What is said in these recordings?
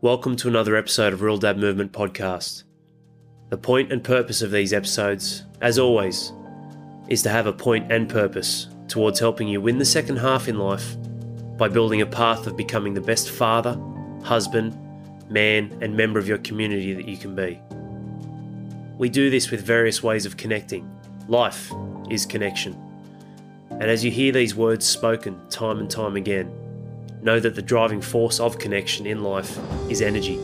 Welcome to another episode of Real Dad Movement Podcast. The point and purpose of these episodes, as always, is to have a point and purpose towards helping you win the second half in life by building a path of becoming the best father, husband, man, and member of your community that you can be. We do this with various ways of connecting. Life is connection. And as you hear these words spoken time and time again, know that the driving force of connection in life is energy.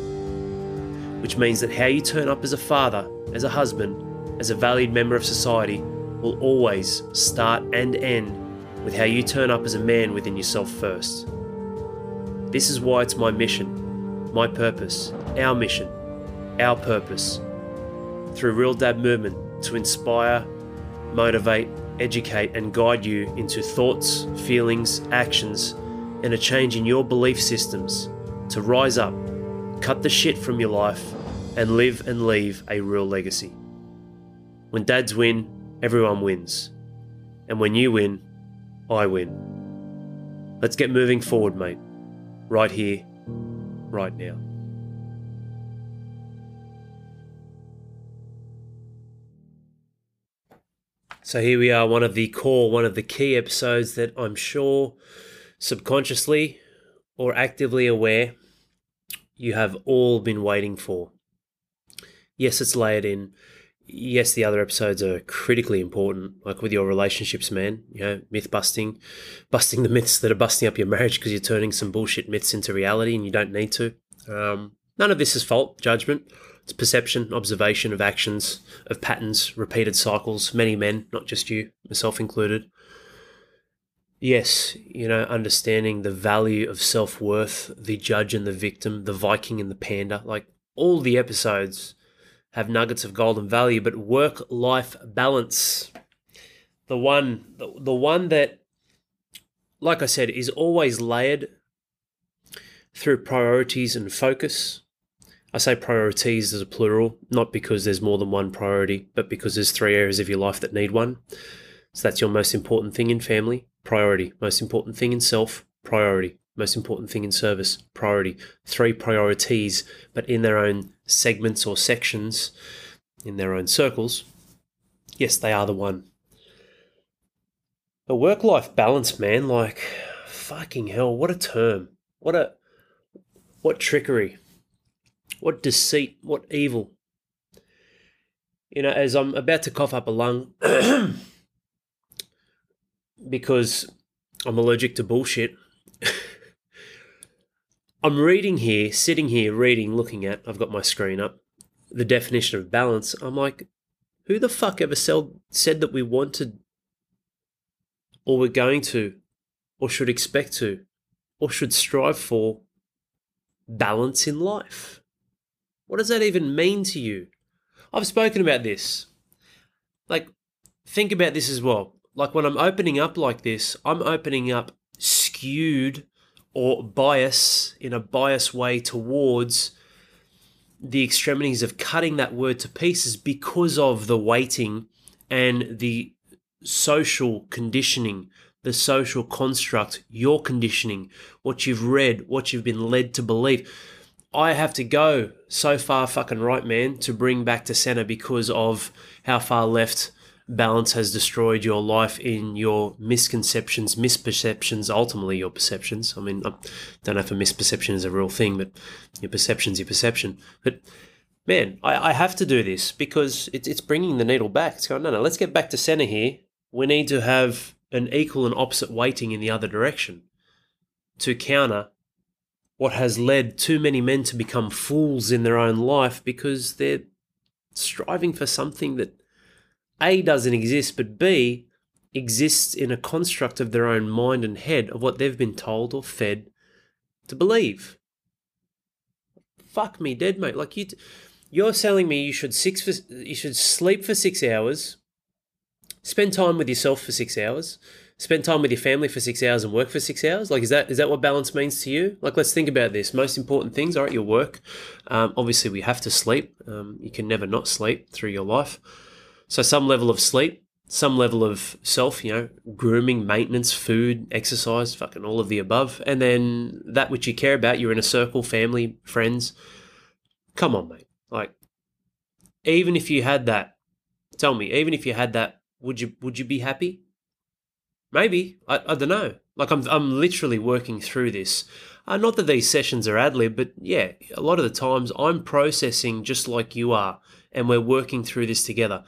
Which means that how you turn up as a father, as a husband, as a valued member of society will always start and end with how you turn up as a man within yourself first. This is why it's my mission, my purpose, our mission, our purpose, through Real Dad Movement to inspire, motivate, educate, and guide you into thoughts, feelings, actions, and a change in your belief systems to rise up, cut the shit from your life, and live and leave a real legacy. When dads win, everyone wins. And when you win, I win. Let's get moving forward, mate. Right here, right now. So here we are, one of the core, one of the key episodes that I'm sure subconsciously or actively aware you have all been waiting for. Yes, it's layered in. Yes, the other episodes are critically important, like with your relationships, man. You know, myth busting, busting the myths that are busting up your marriage because you're turning some bullshit myths into reality and you don't need to. Um, none of this is fault, judgment. It's perception, observation of actions, of patterns, repeated cycles, many men, not just you, myself included. Yes, you know, understanding the value of self worth, the judge and the victim, the Viking and the panda, like all the episodes have nuggets of golden value, but work life balance, the one, the, the one that, like I said, is always layered through priorities and focus. I say priorities as a plural, not because there's more than one priority, but because there's three areas of your life that need one. So that's your most important thing in family, priority. Most important thing in self, priority. Most important thing in service, priority. Three priorities, but in their own segments or sections, in their own circles. Yes, they are the one. A work life balance, man, like, fucking hell, what a term. What a. What trickery. What deceit. What evil. You know, as I'm about to cough up a lung. because I'm allergic to bullshit. I'm reading here, sitting here, reading, looking at, I've got my screen up, the definition of balance. I'm like, who the fuck ever sell, said that we wanted, or we're going to, or should expect to, or should strive for balance in life? What does that even mean to you? I've spoken about this. Like, think about this as well like when I'm opening up like this, I'm opening up skewed or bias in a biased way towards the extremities of cutting that word to pieces because of the weighting and the social conditioning, the social construct, your conditioning, what you've read, what you've been led to believe. I have to go so far fucking right, man, to bring back to center because of how far left balance has destroyed your life in your misconceptions, misperceptions, ultimately your perceptions. I mean, I don't know if a misperception is a real thing, but your perception's your perception. But man, I, I have to do this because it's, it's bringing the needle back. It's going, no, no, let's get back to center here. We need to have an equal and opposite weighting in the other direction to counter what has led too many men to become fools in their own life because they're striving for something that a doesn't exist, but B exists in a construct of their own mind and head of what they've been told or fed to believe. Fuck me dead, mate. Like you, t- you're telling me you should six for, you should sleep for six hours, spend time with yourself for six hours, spend time with your family for six hours, and work for six hours. Like, is that is that what balance means to you? Like, let's think about this. Most important things. All right, your work. Um, obviously, we have to sleep. Um, you can never not sleep through your life. So some level of sleep, some level of self, you know, grooming, maintenance, food, exercise, fucking all of the above. And then that which you care about, you're in a circle, family, friends. Come on, mate. Like, even if you had that, tell me, even if you had that, would you would you be happy? Maybe. I, I don't know. Like I'm I'm literally working through this. Uh, not that these sessions are ad lib, but yeah, a lot of the times I'm processing just like you are, and we're working through this together.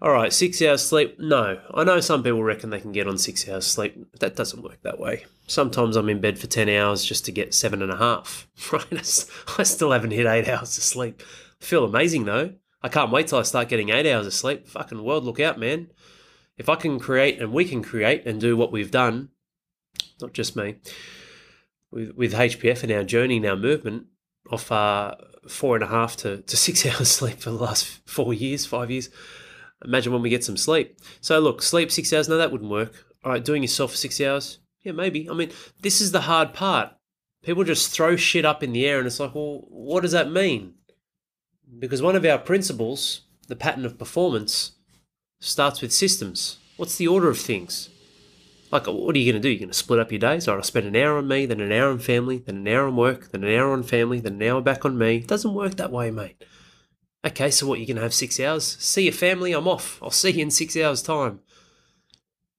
All right, six hours sleep. No, I know some people reckon they can get on six hours sleep. That doesn't work that way. Sometimes I'm in bed for 10 hours just to get seven and a half, right? I still haven't hit eight hours of sleep. I feel amazing though. I can't wait till I start getting eight hours of sleep. Fucking world, look out, man. If I can create and we can create and do what we've done, not just me, with, with HPF and our journey and our movement, off uh, four and a half to, to six hours sleep for the last four years, five years Imagine when we get some sleep. So look, sleep six hours. No, that wouldn't work. All right, doing yourself for six hours. Yeah, maybe. I mean, this is the hard part. People just throw shit up in the air, and it's like, well, what does that mean? Because one of our principles, the pattern of performance, starts with systems. What's the order of things? Like, what are you going to do? You're going to split up your days? Or I'll spend an hour on me, then an hour on family, then an hour on work, then an hour on family, then an hour back on me. It doesn't work that way, mate. Okay, so what, you're going to have six hours? See your family, I'm off. I'll see you in six hours' time.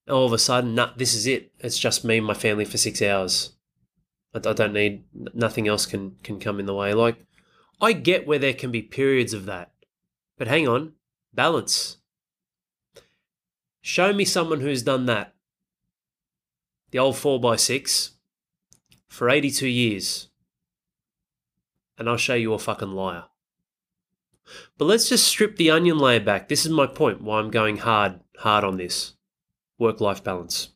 all of a sudden, nah, this is it. It's just me and my family for six hours. I, I don't need, nothing else can, can come in the way. Like, I get where there can be periods of that. But hang on, balance. Show me someone who's done that. The old 4x6 for 82 years. And I'll show you a fucking liar. But let's just strip the onion layer back. This is my point why I'm going hard hard on this. Work life balance.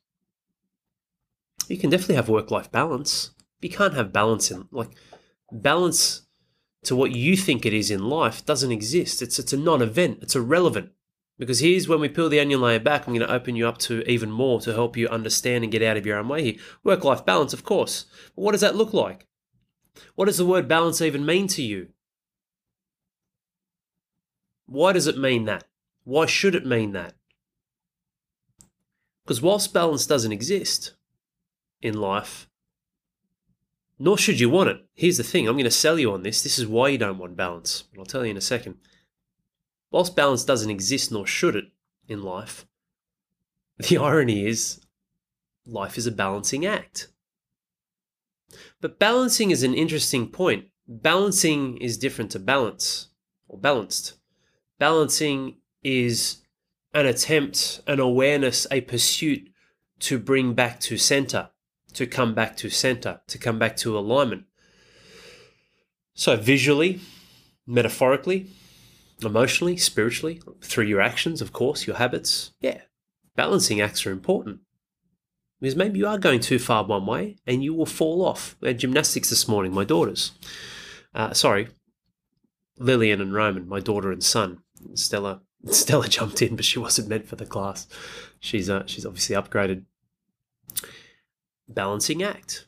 You can definitely have work life balance. you can't have balance in like balance to what you think it is in life doesn't exist. It's it's a non-event. It's irrelevant. Because here's when we peel the onion layer back, I'm going to open you up to even more to help you understand and get out of your own way here. Work life balance, of course. But what does that look like? What does the word balance even mean to you? Why does it mean that? Why should it mean that? Because whilst balance doesn't exist in life, nor should you want it. Here's the thing I'm going to sell you on this. This is why you don't want balance. I'll tell you in a second. Whilst balance doesn't exist, nor should it in life, the irony is life is a balancing act. But balancing is an interesting point. Balancing is different to balance or balanced. Balancing is an attempt, an awareness, a pursuit to bring back to center, to come back to center, to come back to alignment. So, visually, metaphorically, emotionally, spiritually, through your actions, of course, your habits, yeah, balancing acts are important. Because maybe you are going too far one way and you will fall off. We had gymnastics this morning, my daughters. Uh, sorry, Lillian and Roman, my daughter and son. Stella Stella jumped in, but she wasn't meant for the class. She's uh, she's obviously upgraded. Balancing act.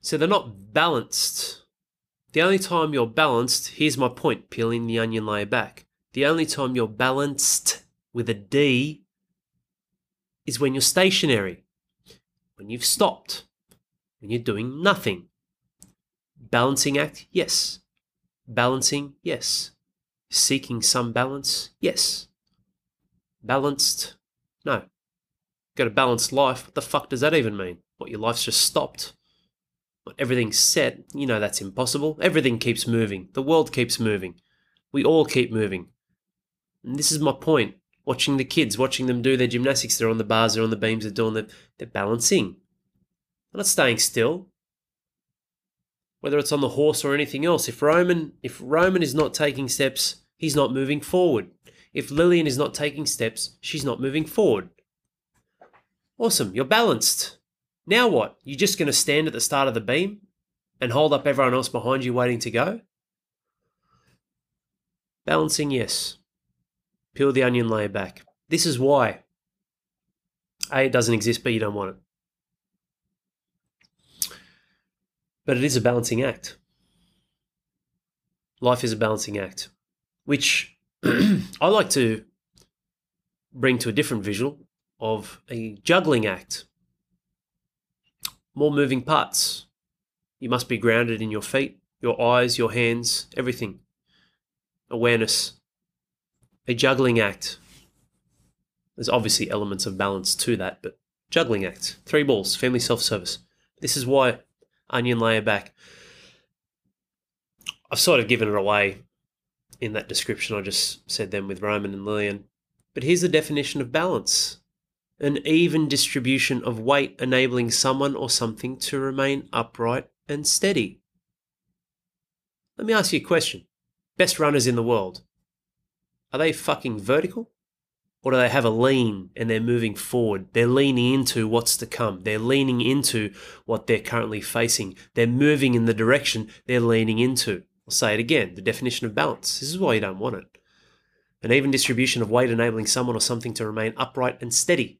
So they're not balanced. The only time you're balanced, here's my point, peeling the onion layer back. The only time you're balanced with a D is when you're stationary, when you've stopped, when you're doing nothing. Balancing act, yes. Balancing, yes. Seeking some balance? Yes. Balanced? No. Got a balanced life? What the fuck does that even mean? What, your life's just stopped? Everything's set? You know that's impossible. Everything keeps moving. The world keeps moving. We all keep moving. And this is my point. Watching the kids, watching them do their gymnastics, they're on the bars, they're on the beams, they're doing the, they're balancing. They're not staying still whether it's on the horse or anything else. If Roman, if Roman is not taking steps, he's not moving forward. If Lillian is not taking steps, she's not moving forward. Awesome, you're balanced. Now what? You're just going to stand at the start of the beam and hold up everyone else behind you waiting to go? Balancing, yes. Peel the onion layer back. This is why. A, it doesn't exist, but you don't want it. But it is a balancing act. Life is a balancing act, which I like to bring to a different visual of a juggling act. More moving parts. You must be grounded in your feet, your eyes, your hands, everything. Awareness. A juggling act. There's obviously elements of balance to that, but juggling act. Three balls, family self service. This is why onion layer back. I've sort of given it away in that description I just said then with Roman and Lillian. But here's the definition of balance an even distribution of weight enabling someone or something to remain upright and steady. Let me ask you a question. Best runners in the world, are they fucking vertical? Or do they have a lean and they're moving forward? They're leaning into what's to come. They're leaning into what they're currently facing. They're moving in the direction they're leaning into. I'll say it again the definition of balance. This is why you don't want it. An even distribution of weight enabling someone or something to remain upright and steady.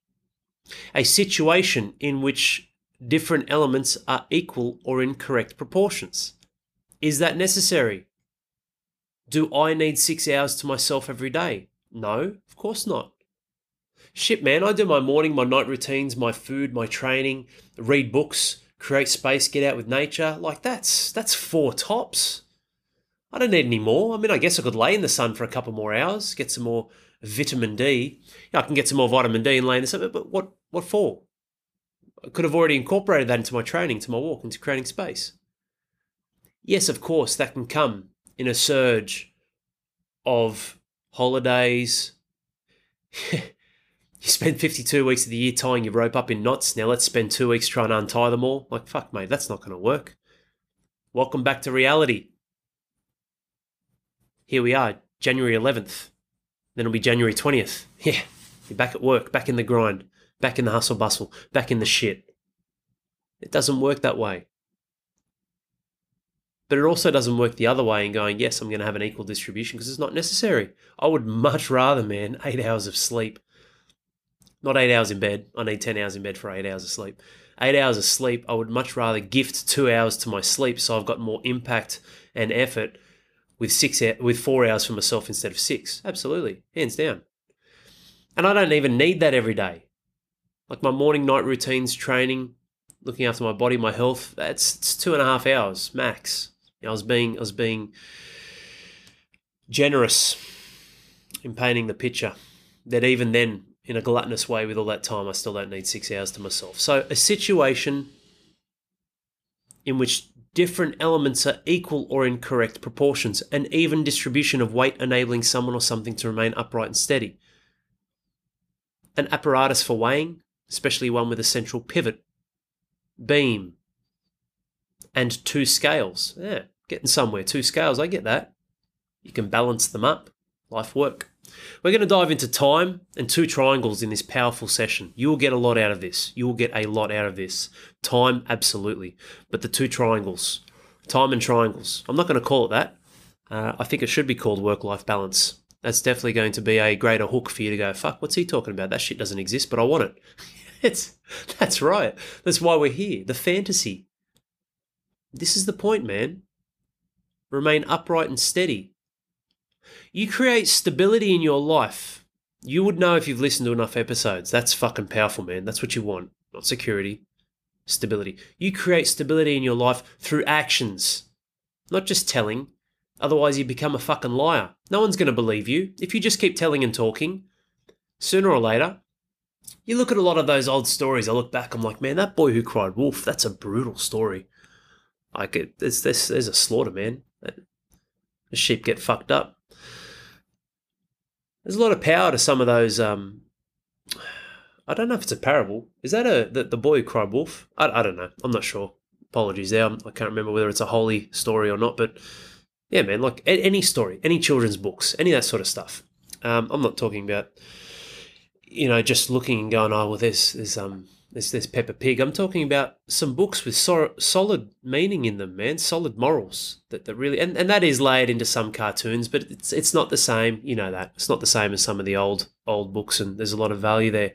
A situation in which different elements are equal or in correct proportions. Is that necessary? Do I need six hours to myself every day? No, of course not. Shit, man, I do my morning, my night routines, my food, my training, read books, create space, get out with nature. Like that's that's four tops. I don't need any more. I mean, I guess I could lay in the sun for a couple more hours, get some more vitamin D. I can get some more vitamin D and lay in the sun, but what what for? I could have already incorporated that into my training, to my walk, into creating space. Yes, of course, that can come in a surge of holidays. you spend 52 weeks of the year tying your rope up in knots. Now let's spend two weeks trying to untie them all. Like, fuck, mate, that's not going to work. Welcome back to reality. Here we are, January 11th. Then it'll be January 20th. Yeah, you're back at work, back in the grind, back in the hustle bustle, back in the shit. It doesn't work that way. But it also doesn't work the other way in going, yes, I'm going to have an equal distribution because it's not necessary. I would much rather, man, eight hours of sleep. Not eight hours in bed. I need 10 hours in bed for eight hours of sleep. Eight hours of sleep, I would much rather gift two hours to my sleep so I've got more impact and effort with six with four hours for myself instead of six. Absolutely, hands down. And I don't even need that every day. Like my morning, night routines, training, looking after my body, my health. That's it's two and a half hours max. You know, I was being I was being generous in painting the picture. That even then, in a gluttonous way, with all that time, I still don't need six hours to myself. So a situation in which different elements are equal or in correct proportions, an even distribution of weight enabling someone or something to remain upright and steady. An apparatus for weighing, especially one with a central pivot, beam, and two scales. Yeah, getting somewhere. Two scales, I get that. You can balance them up. Life work. We're going to dive into time and two triangles in this powerful session. You will get a lot out of this. You will get a lot out of this. Time, absolutely. But the two triangles, time and triangles. I'm not going to call it that. Uh, I think it should be called work life balance. That's definitely going to be a greater hook for you to go, fuck, what's he talking about? That shit doesn't exist, but I want it. it's that's right. That's why we're here. The fantasy. This is the point, man. Remain upright and steady. You create stability in your life. You would know if you've listened to enough episodes. That's fucking powerful, man. That's what you want. Not security, stability. You create stability in your life through actions, not just telling. Otherwise, you become a fucking liar. No one's going to believe you if you just keep telling and talking. Sooner or later, you look at a lot of those old stories. I look back, I'm like, man, that boy who cried wolf, that's a brutal story. Like, it, there's, there's, there's a slaughter, man. The sheep get fucked up there's a lot of power to some of those. Um, I don't know if it's a parable. Is that a the, the boy who cried wolf? I, I don't know. I'm not sure. Apologies there. I'm, I can not remember whether it's a holy story or not. But yeah, man, like any story, any children's books, any of that sort of stuff. Um, I'm not talking about you know just looking and going, oh well, there's there's um there's, there's Peppa Pig. I'm talking about some books with so, solid meaning in them, man. Solid morals that, that really, and, and that is laid into some cartoons, but it's it's not the same. You know that it's not the same as some of the old old books, and there's a lot of value there.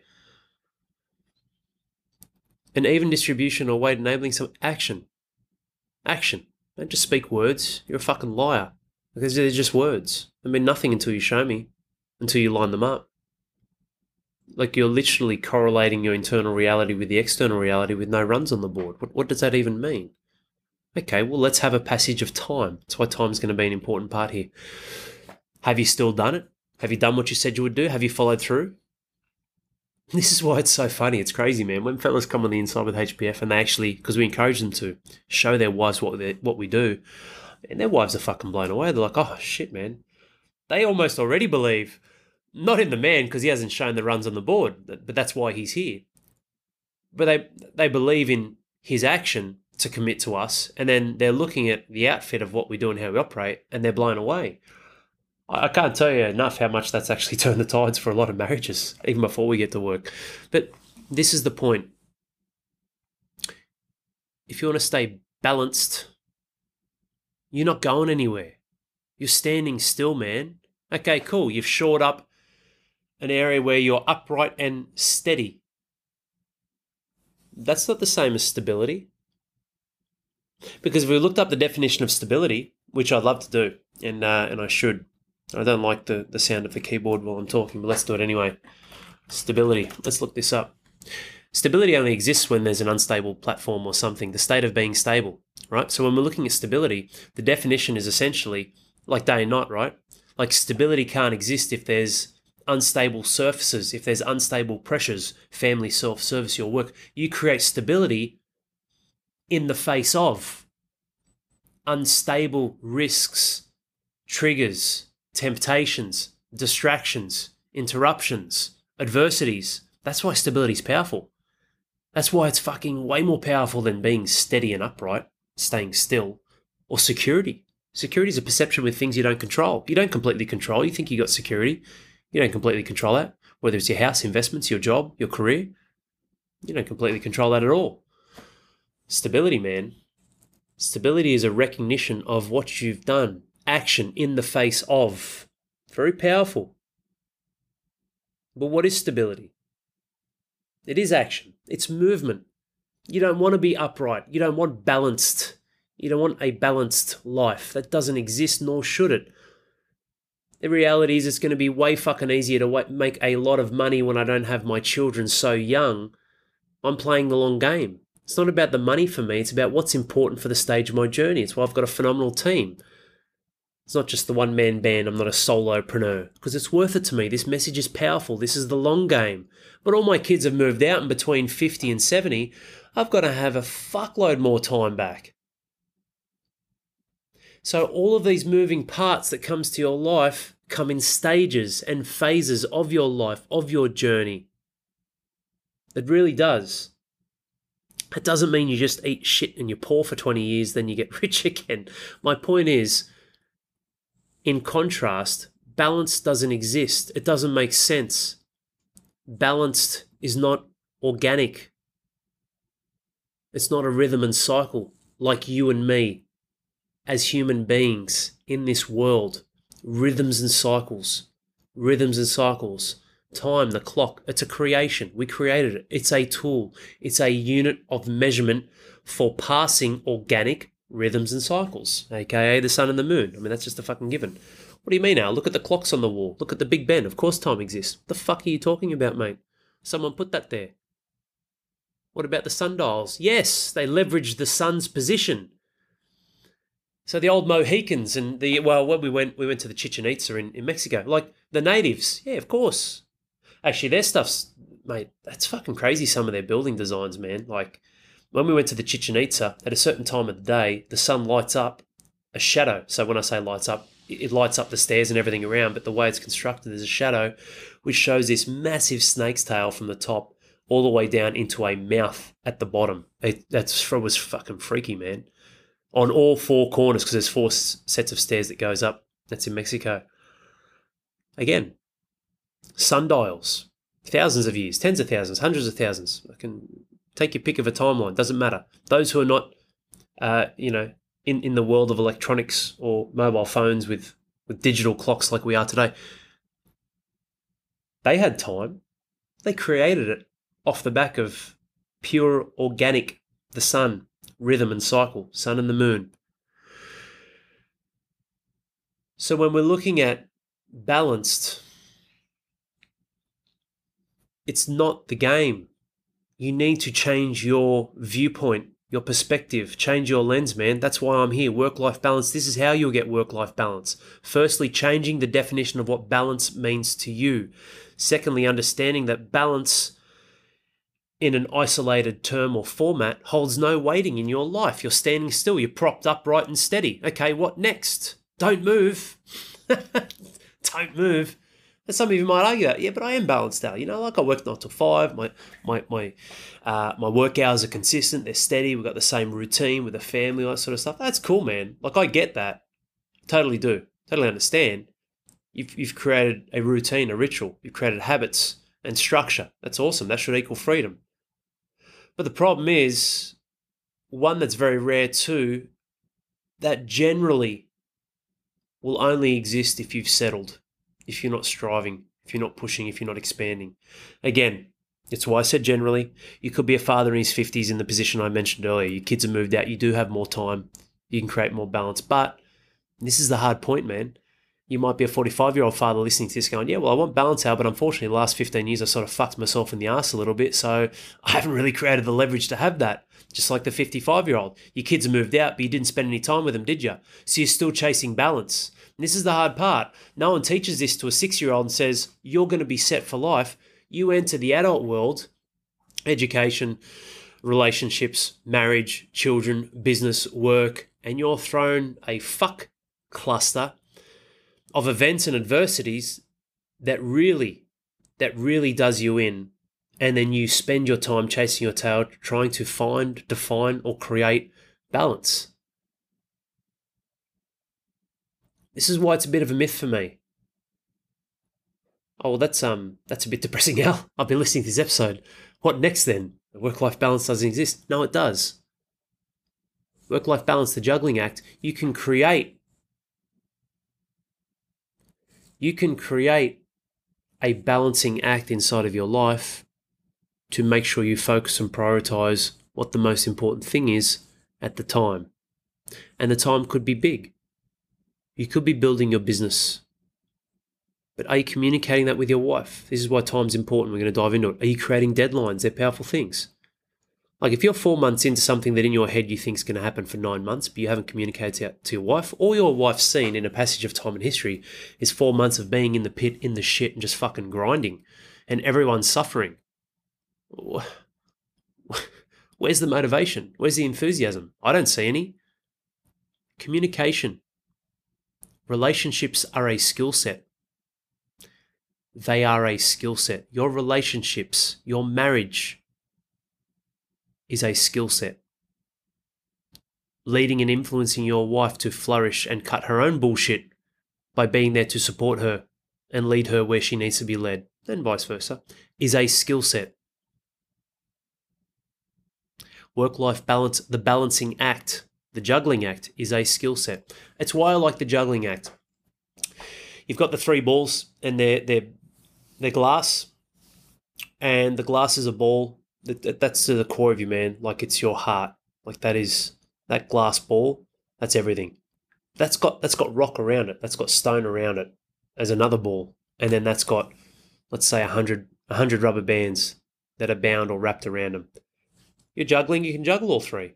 An even distribution or weight enabling some action. Action. Don't just speak words. You're a fucking liar because they're just words. They mean nothing until you show me, until you line them up. Like you're literally correlating your internal reality with the external reality with no runs on the board. What, what does that even mean? Okay, well, let's have a passage of time. That's why time's going to be an important part here. Have you still done it? Have you done what you said you would do? Have you followed through? This is why it's so funny. It's crazy, man. When fellas come on the inside with HPF and they actually, because we encourage them to show their wives what what we do, and their wives are fucking blown away. They're like, oh shit, man. They almost already believe, not in the man because he hasn't shown the runs on the board, but that's why he's here. But they they believe in his action to commit to us, and then they're looking at the outfit of what we do and how we operate, and they're blown away. I can't tell you enough how much that's actually turned the tides for a lot of marriages, even before we get to work. But this is the point. If you want to stay balanced, you're not going anywhere. You're standing still, man. Okay, cool. You've shored up an area where you're upright and steady. That's not the same as stability. Because if we looked up the definition of stability, which I'd love to do, and uh, and I should, I don't like the, the sound of the keyboard while I'm talking, but let's do it anyway. Stability. Let's look this up. Stability only exists when there's an unstable platform or something, the state of being stable, right? So when we're looking at stability, the definition is essentially like day and night, right? Like stability can't exist if there's unstable surfaces, if there's unstable pressures, family, self, service, your work. You create stability in the face of unstable risks, triggers, temptations, distractions, interruptions, adversities. That's why stability is powerful. That's why it's fucking way more powerful than being steady and upright, staying still, or security. Security is a perception with things you don't control. You don't completely control. You think you got security. You don't completely control that. Whether it's your house, investments, your job, your career, you don't completely control that at all. Stability, man. Stability is a recognition of what you've done, action in the face of. Very powerful. But what is stability? It is action, it's movement. You don't want to be upright, you don't want balanced. You don't want a balanced life. That doesn't exist, nor should it. The reality is, it's going to be way fucking easier to make a lot of money when I don't have my children so young. I'm playing the long game. It's not about the money for me, it's about what's important for the stage of my journey. It's why I've got a phenomenal team. It's not just the one man band, I'm not a solopreneur. Because it's worth it to me. This message is powerful. This is the long game. But all my kids have moved out, and between 50 and 70, I've got to have a fuckload more time back. So all of these moving parts that comes to your life come in stages and phases of your life, of your journey. It really does. It doesn't mean you just eat shit and you're poor for 20 years, then you get rich again. My point is, in contrast, balance doesn't exist. It doesn't make sense. Balanced is not organic. It's not a rhythm and cycle like you and me as human beings in this world. Rhythms and cycles. Rhythms and cycles. Time, the clock, it's a creation. We created it. It's a tool. It's a unit of measurement for passing organic rhythms and cycles, aka the sun and the moon. I mean, that's just a fucking given. What do you mean Al? Look at the clocks on the wall. Look at the Big Ben. Of course time exists. What the fuck are you talking about, mate? Someone put that there. What about the sundials? Yes, they leveraged the sun's position. So the old Mohicans and the well, when we went we went to the Chichen Itza in, in Mexico, like the natives, yeah, of course. Actually, their stuff's mate, that's fucking crazy. Some of their building designs, man. Like when we went to the Chichen Itza, at a certain time of the day, the sun lights up a shadow. So when I say lights up, it lights up the stairs and everything around, but the way it's constructed, there's a shadow which shows this massive snake's tail from the top all the way down into a mouth at the bottom. It, that's was fucking freaky, man. On all four corners, because there's four sets of stairs that goes up. That's in Mexico. Again, sundials, thousands of years, tens of thousands, hundreds of thousands. I can Take your pick of a timeline. Doesn't matter. Those who are not, uh, you know, in, in the world of electronics or mobile phones with, with digital clocks like we are today, they had time. They created it off the back of pure organic, the sun, rhythm and cycle, sun and the moon. So when we're looking at balanced, it's not the game. You need to change your viewpoint, your perspective, change your lens, man. That's why I'm here. Work life balance. This is how you'll get work life balance. Firstly, changing the definition of what balance means to you. Secondly, understanding that balance in an isolated term or format holds no weighting in your life. You're standing still, you're propped upright and steady. Okay, what next? Don't move. Don't move. And some of you might argue that, yeah, but I am balanced out. You know, like I work nine to five. My my my uh, my work hours are consistent. They're steady. We've got the same routine with the family, all that sort of stuff. That's cool, man. Like I get that. Totally do. Totally understand. You've you've created a routine, a ritual. You've created habits and structure. That's awesome. That should equal freedom. But the problem is, one that's very rare too, that generally will only exist if you've settled, if you're not striving, if you're not pushing, if you're not expanding. Again, it's why I said generally, you could be a father in his 50s in the position I mentioned earlier. Your kids have moved out, you do have more time, you can create more balance. But this is the hard point, man you might be a 45 year old father listening to this going, yeah, well, I want balance out, but unfortunately, the last 15 years, I sort of fucked myself in the ass a little bit. So I haven't really created the leverage to have that. Just like the 55 year old. Your kids have moved out, but you didn't spend any time with them, did you? So you're still chasing balance. And this is the hard part. No one teaches this to a six year old and says, you're going to be set for life. You enter the adult world, education, relationships, marriage, children, business, work, and you're thrown a fuck cluster of events and adversities that really that really does you in and then you spend your time chasing your tail trying to find define or create balance this is why it's a bit of a myth for me. Oh well that's um that's a bit depressing al. I've been listening to this episode. What next then? Work life balance doesn't exist. No it does. Work life balance the juggling act you can create you can create a balancing act inside of your life to make sure you focus and prioritize what the most important thing is at the time. And the time could be big. You could be building your business. But are you communicating that with your wife? This is why time's important. We're going to dive into it. Are you creating deadlines? They're powerful things. Like if you're four months into something that in your head you think is going to happen for nine months, but you haven't communicated to your wife, all your wife's seen in a passage of time in history is four months of being in the pit, in the shit, and just fucking grinding, and everyone's suffering. Where's the motivation? Where's the enthusiasm? I don't see any. Communication. Relationships are a skill set. They are a skill set. Your relationships, your marriage, is a skill set. Leading and influencing your wife to flourish and cut her own bullshit by being there to support her and lead her where she needs to be led, and vice versa, is a skill set. Work life balance, the balancing act, the juggling act, is a skill set. It's why I like the juggling act. You've got the three balls, and they're, they're, they're glass, and the glass is a ball that, that's to the core of you, man. Like it's your heart. Like that is that glass ball. That's everything. That's got that's got rock around it. That's got stone around it as another ball, and then that's got let's say a hundred a hundred rubber bands that are bound or wrapped around them. You're juggling. You can juggle all three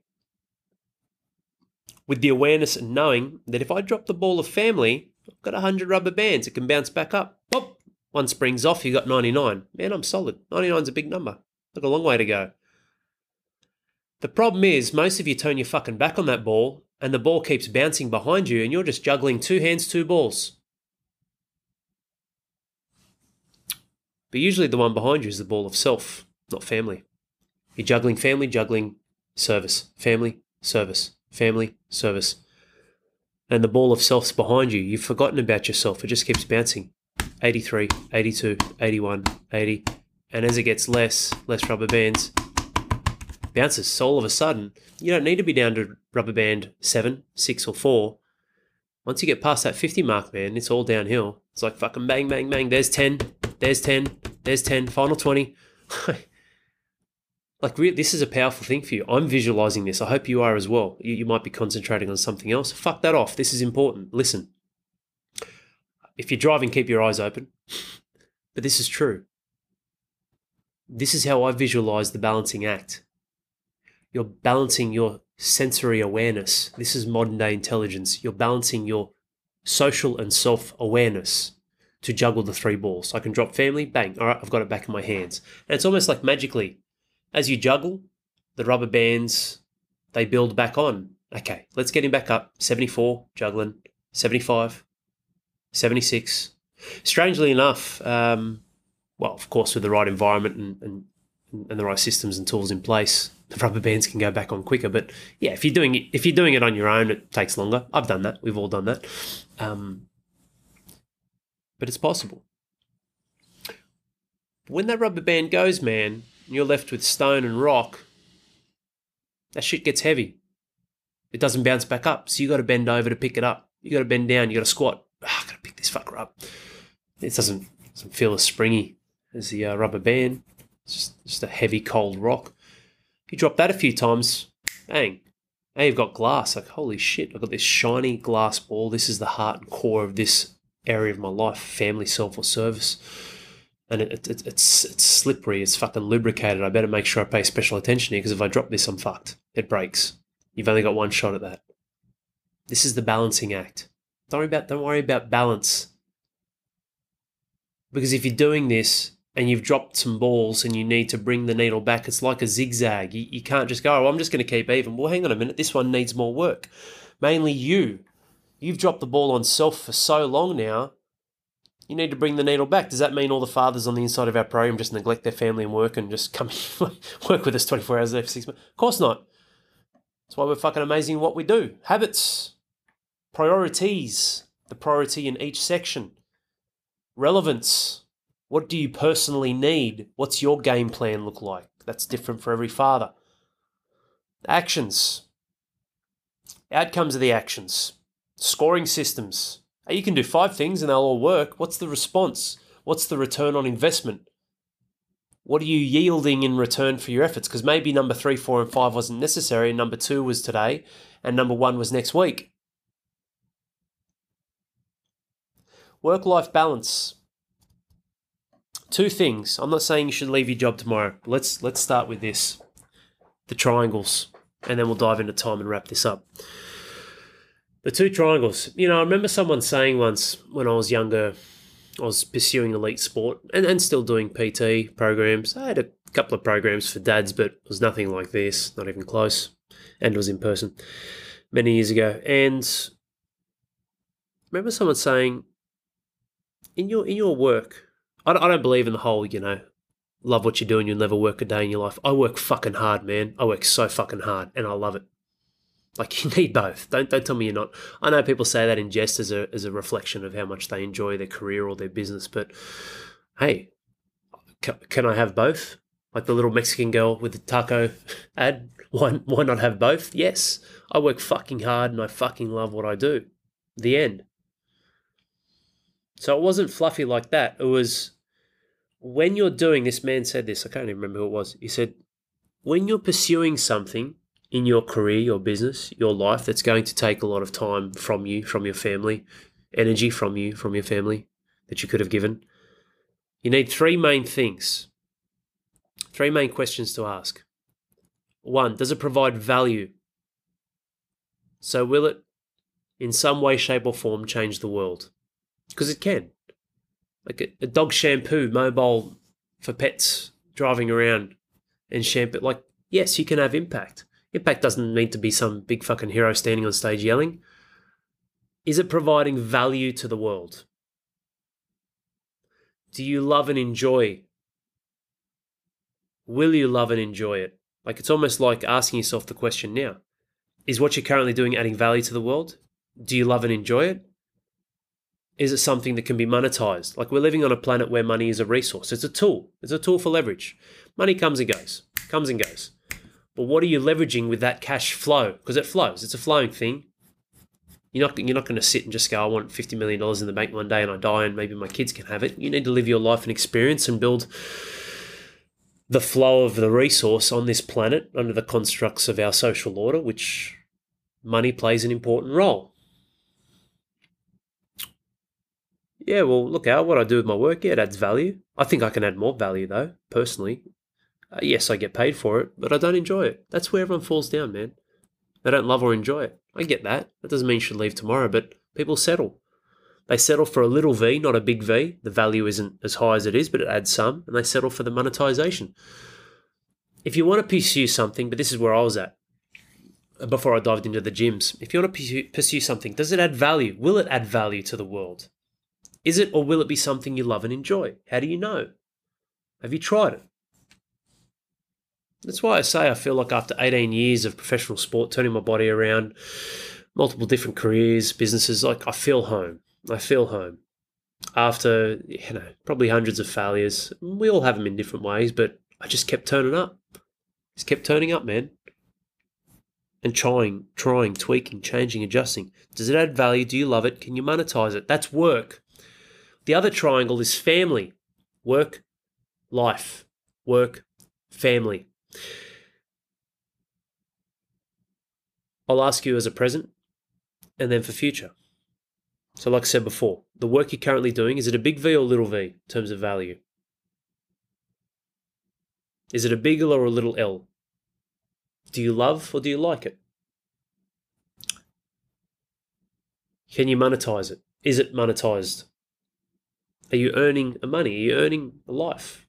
with the awareness and knowing that if I drop the ball of family, I've got 100 rubber bands. It can bounce back up. Pop. One springs off, you got 99. Man, I'm solid. 99 is a big number. Got a long way to go. The problem is, most of you turn your fucking back on that ball, and the ball keeps bouncing behind you, and you're just juggling two hands, two balls. But usually the one behind you is the ball of self, not family. You're juggling family, juggling service, family, service, family, service. And the ball of self's behind you. You've forgotten about yourself. It just keeps bouncing. 83, 82, 81, 80, and as it gets less, less rubber bands, bounces. So all of a sudden, you don't need to be down to rubber band seven, six, or four. Once you get past that 50 mark, man, it's all downhill. It's like fucking bang, bang, bang. There's 10, there's 10, there's 10, final 20. like, this is a powerful thing for you. I'm visualizing this. I hope you are as well. You, you might be concentrating on something else. Fuck that off. This is important. Listen. If you're driving, keep your eyes open. But this is true This is how I visualize the balancing act. You're balancing your sensory awareness. This is modern day intelligence. You're balancing your social and self awareness to juggle the three balls. I can drop family, bang, all right, I've got it back in my hands. And it's almost like magically, as you juggle, the rubber bands, they build back on. Okay, let's get him back up. 74, juggling. 75, 76. Strangely enough, um, well, of course, with the right environment and, and, and the right systems and tools in place, the rubber bands can go back on quicker. But yeah, if you're doing it, if you're doing it on your own, it takes longer. I've done that. We've all done that. Um, but it's possible. When that rubber band goes, man, and you're left with stone and rock, that shit gets heavy. It doesn't bounce back up, so you got to bend over to pick it up. You got to bend down. You got to squat. Oh, I got to pick this fucker up. It doesn't doesn't feel as springy as the uh, rubber band. It's just just a heavy, cold rock. You drop that a few times, bang, now you've got glass. Like holy shit, I've got this shiny glass ball. This is the heart and core of this area of my life: family, self, or service. And it, it, it's it's slippery. It's fucking lubricated. I better make sure I pay special attention here because if I drop this, I'm fucked. It breaks. You've only got one shot at that. This is the balancing act. Don't worry about don't worry about balance. Because if you're doing this and you've dropped some balls and you need to bring the needle back, it's like a zigzag. You, you can't just go, oh, I'm just going to keep even. Well, hang on a minute. This one needs more work. Mainly you. You've dropped the ball on self for so long now. You need to bring the needle back. Does that mean all the fathers on the inside of our program just neglect their family and work and just come work with us 24 hours a day for six months? Of course not. That's why we're fucking amazing in what we do. Habits, priorities, the priority in each section, relevance. What do you personally need? What's your game plan look like? That's different for every father. Actions, outcomes of the actions, scoring systems. You can do five things and they'll all work. What's the response? What's the return on investment? what are you yielding in return for your efforts? Because maybe number three, four, and five wasn't necessary, and number two was today, and number one was next week. Work life balance. Two things. I'm not saying you should leave your job tomorrow. Let's let's start with this. The triangles. And then we'll dive into time and wrap this up. The two triangles. You know, I remember someone saying once when I was younger, I was pursuing elite sport and, and still doing PT programs. I had a couple of programs for dads, but it was nothing like this, not even close. And it was in person many years ago. And remember someone saying, in your in your work, I don't, I don't believe in the whole, you know, love what you do and you'll never work a day in your life. I work fucking hard, man. I work so fucking hard and I love it. Like you need both. Don't don't tell me you're not. I know people say that in jest as a as a reflection of how much they enjoy their career or their business, but hey, can, can I have both? Like the little Mexican girl with the taco ad. Why why not have both? Yes, I work fucking hard and I fucking love what I do. The end. So it wasn't fluffy like that. It was when you're doing this man said this, I can't even remember who it was. He said, when you're pursuing something in your career, your business, your life that's going to take a lot of time from you, from your family, energy from you, from your family that you could have given. You need three main things, three main questions to ask. One, does it provide value? So, will it, in some way, shape, or form, change the world? Because it can. Like a, a dog shampoo mobile for pets driving around and shampoo, like, yes, you can have impact Impact doesn't need to be some big fucking hero standing on stage yelling. Is it providing value to the world? Do you love and enjoy? Will you love and enjoy it? Like it's almost like asking yourself the question now Is what you're currently doing adding value to the world? Do you love and enjoy it? Is it something that can be monetized? Like we're living on a planet where money is a resource. It's a tool. It's a tool for leverage. Money comes and goes, comes and goes. But what are you leveraging with that cash flow? Because it flows. It's a flowing thing. You're not you're not going to sit and just go, I want fifty million dollars in the bank one day and I die and maybe my kids can have it. You need to live your life and experience and build the flow of the resource on this planet under the constructs of our social order, which money plays an important role. Yeah, well, look out what I do with my work. Yeah, it adds value. I think I can add more value though, personally, Uh, yes, I get paid for it, but I don't enjoy it. That's where everyone falls down, man. They don't love or enjoy it. I get that. That doesn't mean you should leave tomorrow, but people settle. They settle for a little V, not a big V. The value isn't as high as it is, but it adds some, and they settle for the monetization. If you want to pursue something, but this is where I was at before I dived into the gyms. If you want to pursue something, does it add value? Will it add value to the world? Is it or will it be something you love and enjoy? How do you know? Have you tried it? That's why I say I feel like after 18 years of professional sport, turning my body around, multiple different careers, businesses, like I feel home. I feel home. After, you know, probably hundreds of failures. We all have them in different ways, but I just kept turning up. Just kept turning up, man. And trying, trying, tweaking, changing, adjusting. Does it add value? Do you love it? Can you monetize it? That's work. The other triangle is family work, life, work, family. I'll ask you as a present and then for future. So, like I said before, the work you're currently doing, is it a big V or little v in terms of value? Is it a big L or a little l? Do you love or do you like it? Can you monetize it? Is it monetized? Are you earning money? Are you earning a life?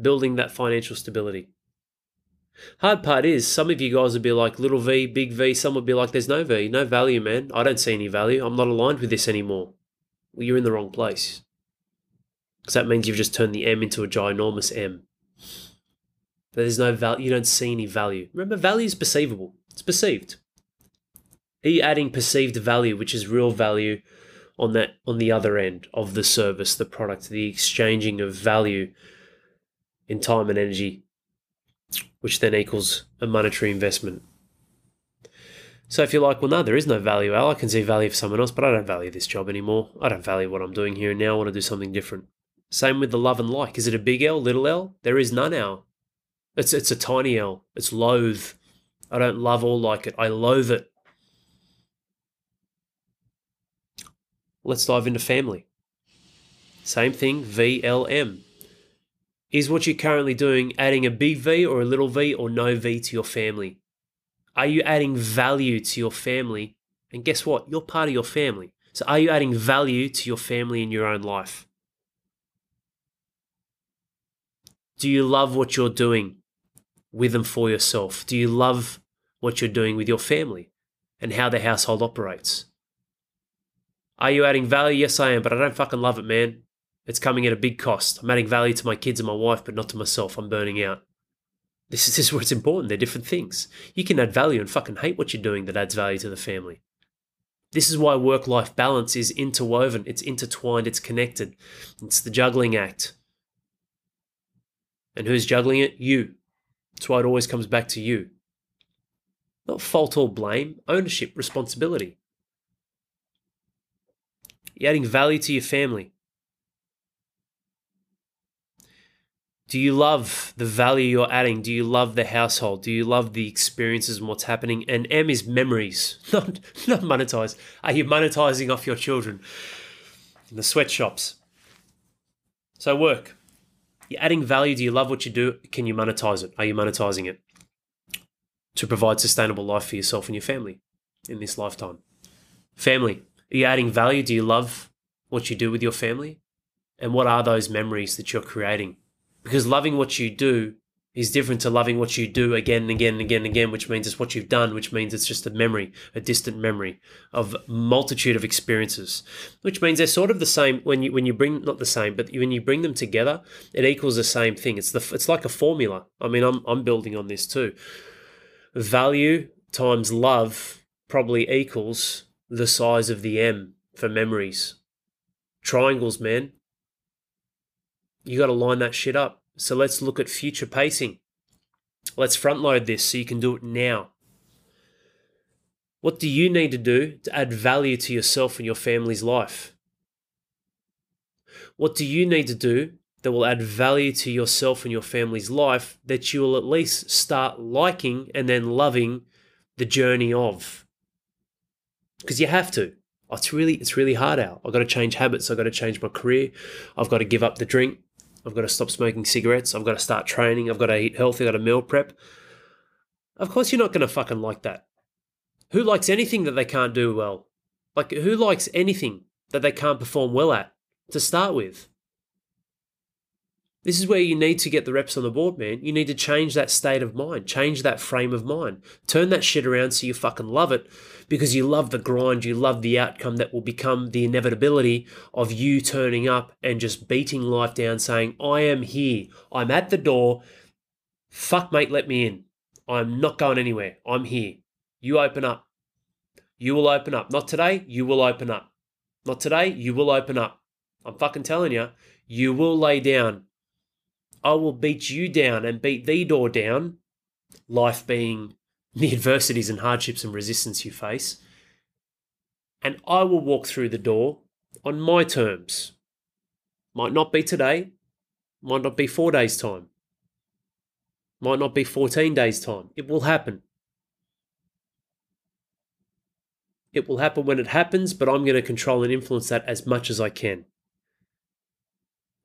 Building that financial stability. Hard part is, some of you guys would be like little v, big V. Some would be like, there's no V, no value, man. I don't see any value. I'm not aligned with this anymore. Well, you're in the wrong place. Because that means you've just turned the M into a ginormous M. There's no value. You don't see any value. Remember, value is perceivable. It's perceived. Are you adding perceived value, which is real value, on that on the other end of the service, the product, the exchanging of value in time and energy, which then equals a monetary investment. So if you're like, well, no, there is no value, Al, I can see value for someone else, but I don't value this job anymore. I don't value what I'm doing here and now. I want to do something different. Same with the love and like. Is it a big L, little L? There is none L. It's it's a tiny L. It's loathe. I don't love or like it. I loathe it. Let's dive into family. Same thing, VLM. Is what you're currently doing adding a big V or a little v or no V to your family? Are you adding value to your family? And guess what? You're part of your family. So are you adding value to your family in your own life? Do you love what you're doing with and for yourself? Do you love what you're doing with your family and how the household operates? Are you adding value? Yes, I am, but I don't fucking love it, man. It's coming at a big cost. I'm adding value to my kids and my wife, but not to myself. I'm burning out. This is, this is where it's important. They're different things. You can add value and fucking hate what you're doing that adds value to the family. This is why work life balance is interwoven, it's intertwined, it's connected. It's the juggling act. And who's juggling it? You. That's why it always comes back to you. Not fault or blame, ownership, responsibility. You're adding value to your family. Do you love the value you're adding? Do you love the household? Do you love the experiences and what's happening? And M is memories, not not monetize. Are you monetizing off your children in the sweatshops? So work. You're adding value. Do you love what you do? Can you monetize it? Are you monetizing it to provide sustainable life for yourself and your family in this lifetime? Family. Are you adding value? Do you love what you do with your family? And what are those memories that you're creating? Because loving what you do is different to loving what you do again and again and again and again, which means it's what you've done, which means it's just a memory, a distant memory of multitude of experiences. Which means they're sort of the same when you when you bring not the same, but when you bring them together, it equals the same thing. It's the it's like a formula. I mean, I'm I'm building on this too. Value times love probably equals the size of the M for memories. Triangles, man. You got to line that shit up. So let's look at future pacing. Let's front load this so you can do it now. What do you need to do to add value to yourself and your family's life? What do you need to do that will add value to yourself and your family's life that you will at least start liking and then loving the journey of? because you have to. It's really it's really hard out. I've got to change habits. I've got to change my career. I've got to give up the drink. I've got to stop smoking cigarettes. I've got to start training. I've got to eat healthy. I've got to meal prep. Of course, you're not going to fucking like that. Who likes anything that they can't do well? Like, who likes anything that they can't perform well at to start with? This is where you need to get the reps on the board, man. You need to change that state of mind, change that frame of mind. Turn that shit around so you fucking love it because you love the grind, you love the outcome that will become the inevitability of you turning up and just beating life down, saying, I am here, I'm at the door. Fuck, mate, let me in. I'm not going anywhere. I'm here. You open up. You will open up. Not today, you will open up. Not today, you will open up. I'm fucking telling you, you will lay down I will beat you down and beat the door down, life being the adversities and hardships and resistance you face, and I will walk through the door on my terms. Might not be today, might not be four days' time, might not be 14 days' time. It will happen. It will happen when it happens, but I'm going to control and influence that as much as I can.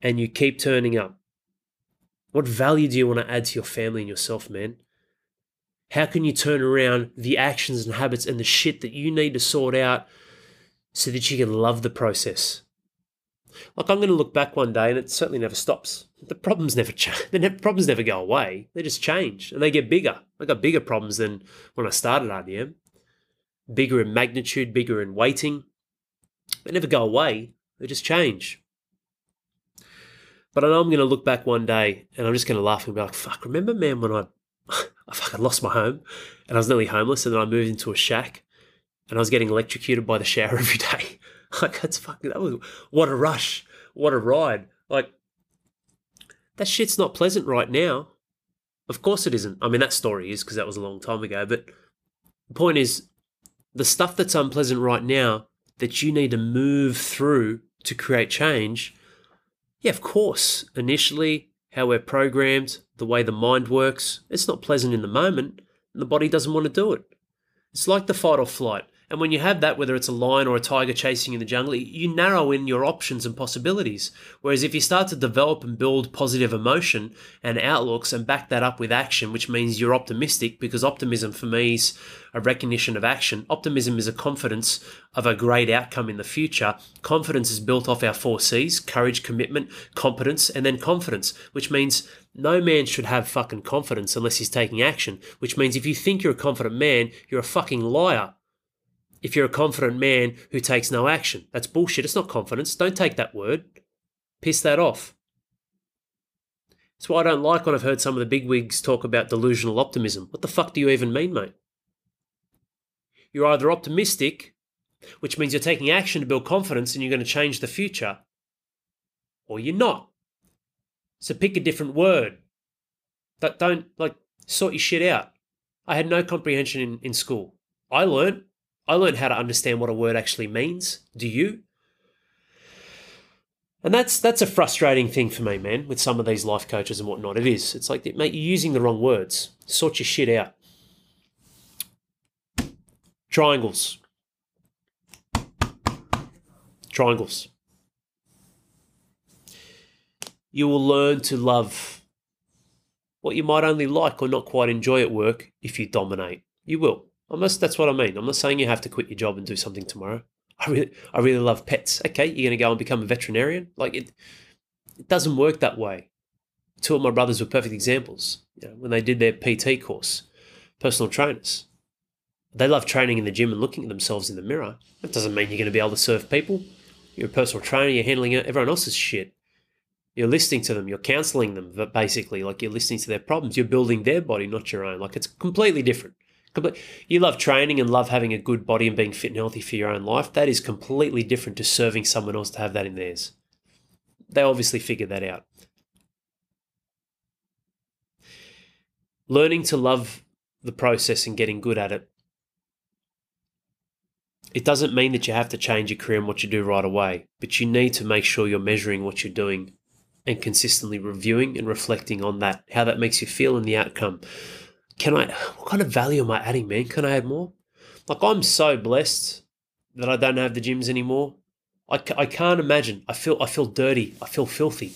And you keep turning up. What value do you want to add to your family and yourself, man? How can you turn around the actions and habits and the shit that you need to sort out so that you can love the process? Like I'm going to look back one day and it certainly never stops. The problems never change. The problems never go away. They just change and they get bigger. I got bigger problems than when I started RDM. Bigger in magnitude, bigger in weighting. They never go away. They just change. But I know I'm going to look back one day and I'm just going to laugh and be like, fuck, remember, man, when I, I fucking lost my home and I was nearly homeless and then I moved into a shack and I was getting electrocuted by the shower every day. like, that's fucking, that was, what a rush. What a ride. Like, that shit's not pleasant right now. Of course it isn't. I mean, that story is because that was a long time ago. But the point is, the stuff that's unpleasant right now that you need to move through to create change yeah, of course, initially, how we're programmed, the way the mind works, it's not pleasant in the moment, and the body doesn't want to do it. It's like the fight or flight. And when you have that, whether it's a lion or a tiger chasing in the jungle, you narrow in your options and possibilities. Whereas if you start to develop and build positive emotion and outlooks and back that up with action, which means you're optimistic, because optimism for me is a recognition of action. Optimism is a confidence of a great outcome in the future. Confidence is built off our four C's courage, commitment, competence, and then confidence, which means no man should have fucking confidence unless he's taking action, which means if you think you're a confident man, you're a fucking liar if you're a confident man who takes no action. That's bullshit. It's not confidence. Don't take that word. Piss that off. That's why I don't like when I've heard some of the bigwigs talk about delusional optimism. What the fuck do you even mean, mate? You're either optimistic, which means you're taking action to build confidence and you're going to change the future, or you're not. So pick a different word. Don't, don't like sort your shit out. I had no comprehension in, in school. I learned I learned how to understand what a word actually means. Do you? And that's that's a frustrating thing for me, man, with some of these life coaches and whatnot. It is. It's like, mate, you're using the wrong words. Sort your shit out. Triangles. Triangles. You will learn to love what you might only like or not quite enjoy at work if you dominate. You will. Almost that's what I mean. I'm not saying you have to quit your job and do something tomorrow. I really, I really love pets. Okay, you're going to go and become a veterinarian. Like it, it doesn't work that way. Two of my brothers were perfect examples. You know, when they did their PT course, personal trainers, they love training in the gym and looking at themselves in the mirror. That doesn't mean you're going to be able to serve people. You're a personal trainer. You're handling everyone else's shit. You're listening to them. You're counseling them. But basically, like you're listening to their problems. You're building their body, not your own. Like it's completely different. But you love training and love having a good body and being fit and healthy for your own life. That is completely different to serving someone else to have that in theirs. They obviously figured that out. Learning to love the process and getting good at it. It doesn't mean that you have to change your career and what you do right away, but you need to make sure you're measuring what you're doing and consistently reviewing and reflecting on that, how that makes you feel and the outcome can I, what kind of value am I adding, man? Can I add more? Like, I'm so blessed that I don't have the gyms anymore. I, I can't imagine. I feel, I feel dirty. I feel filthy.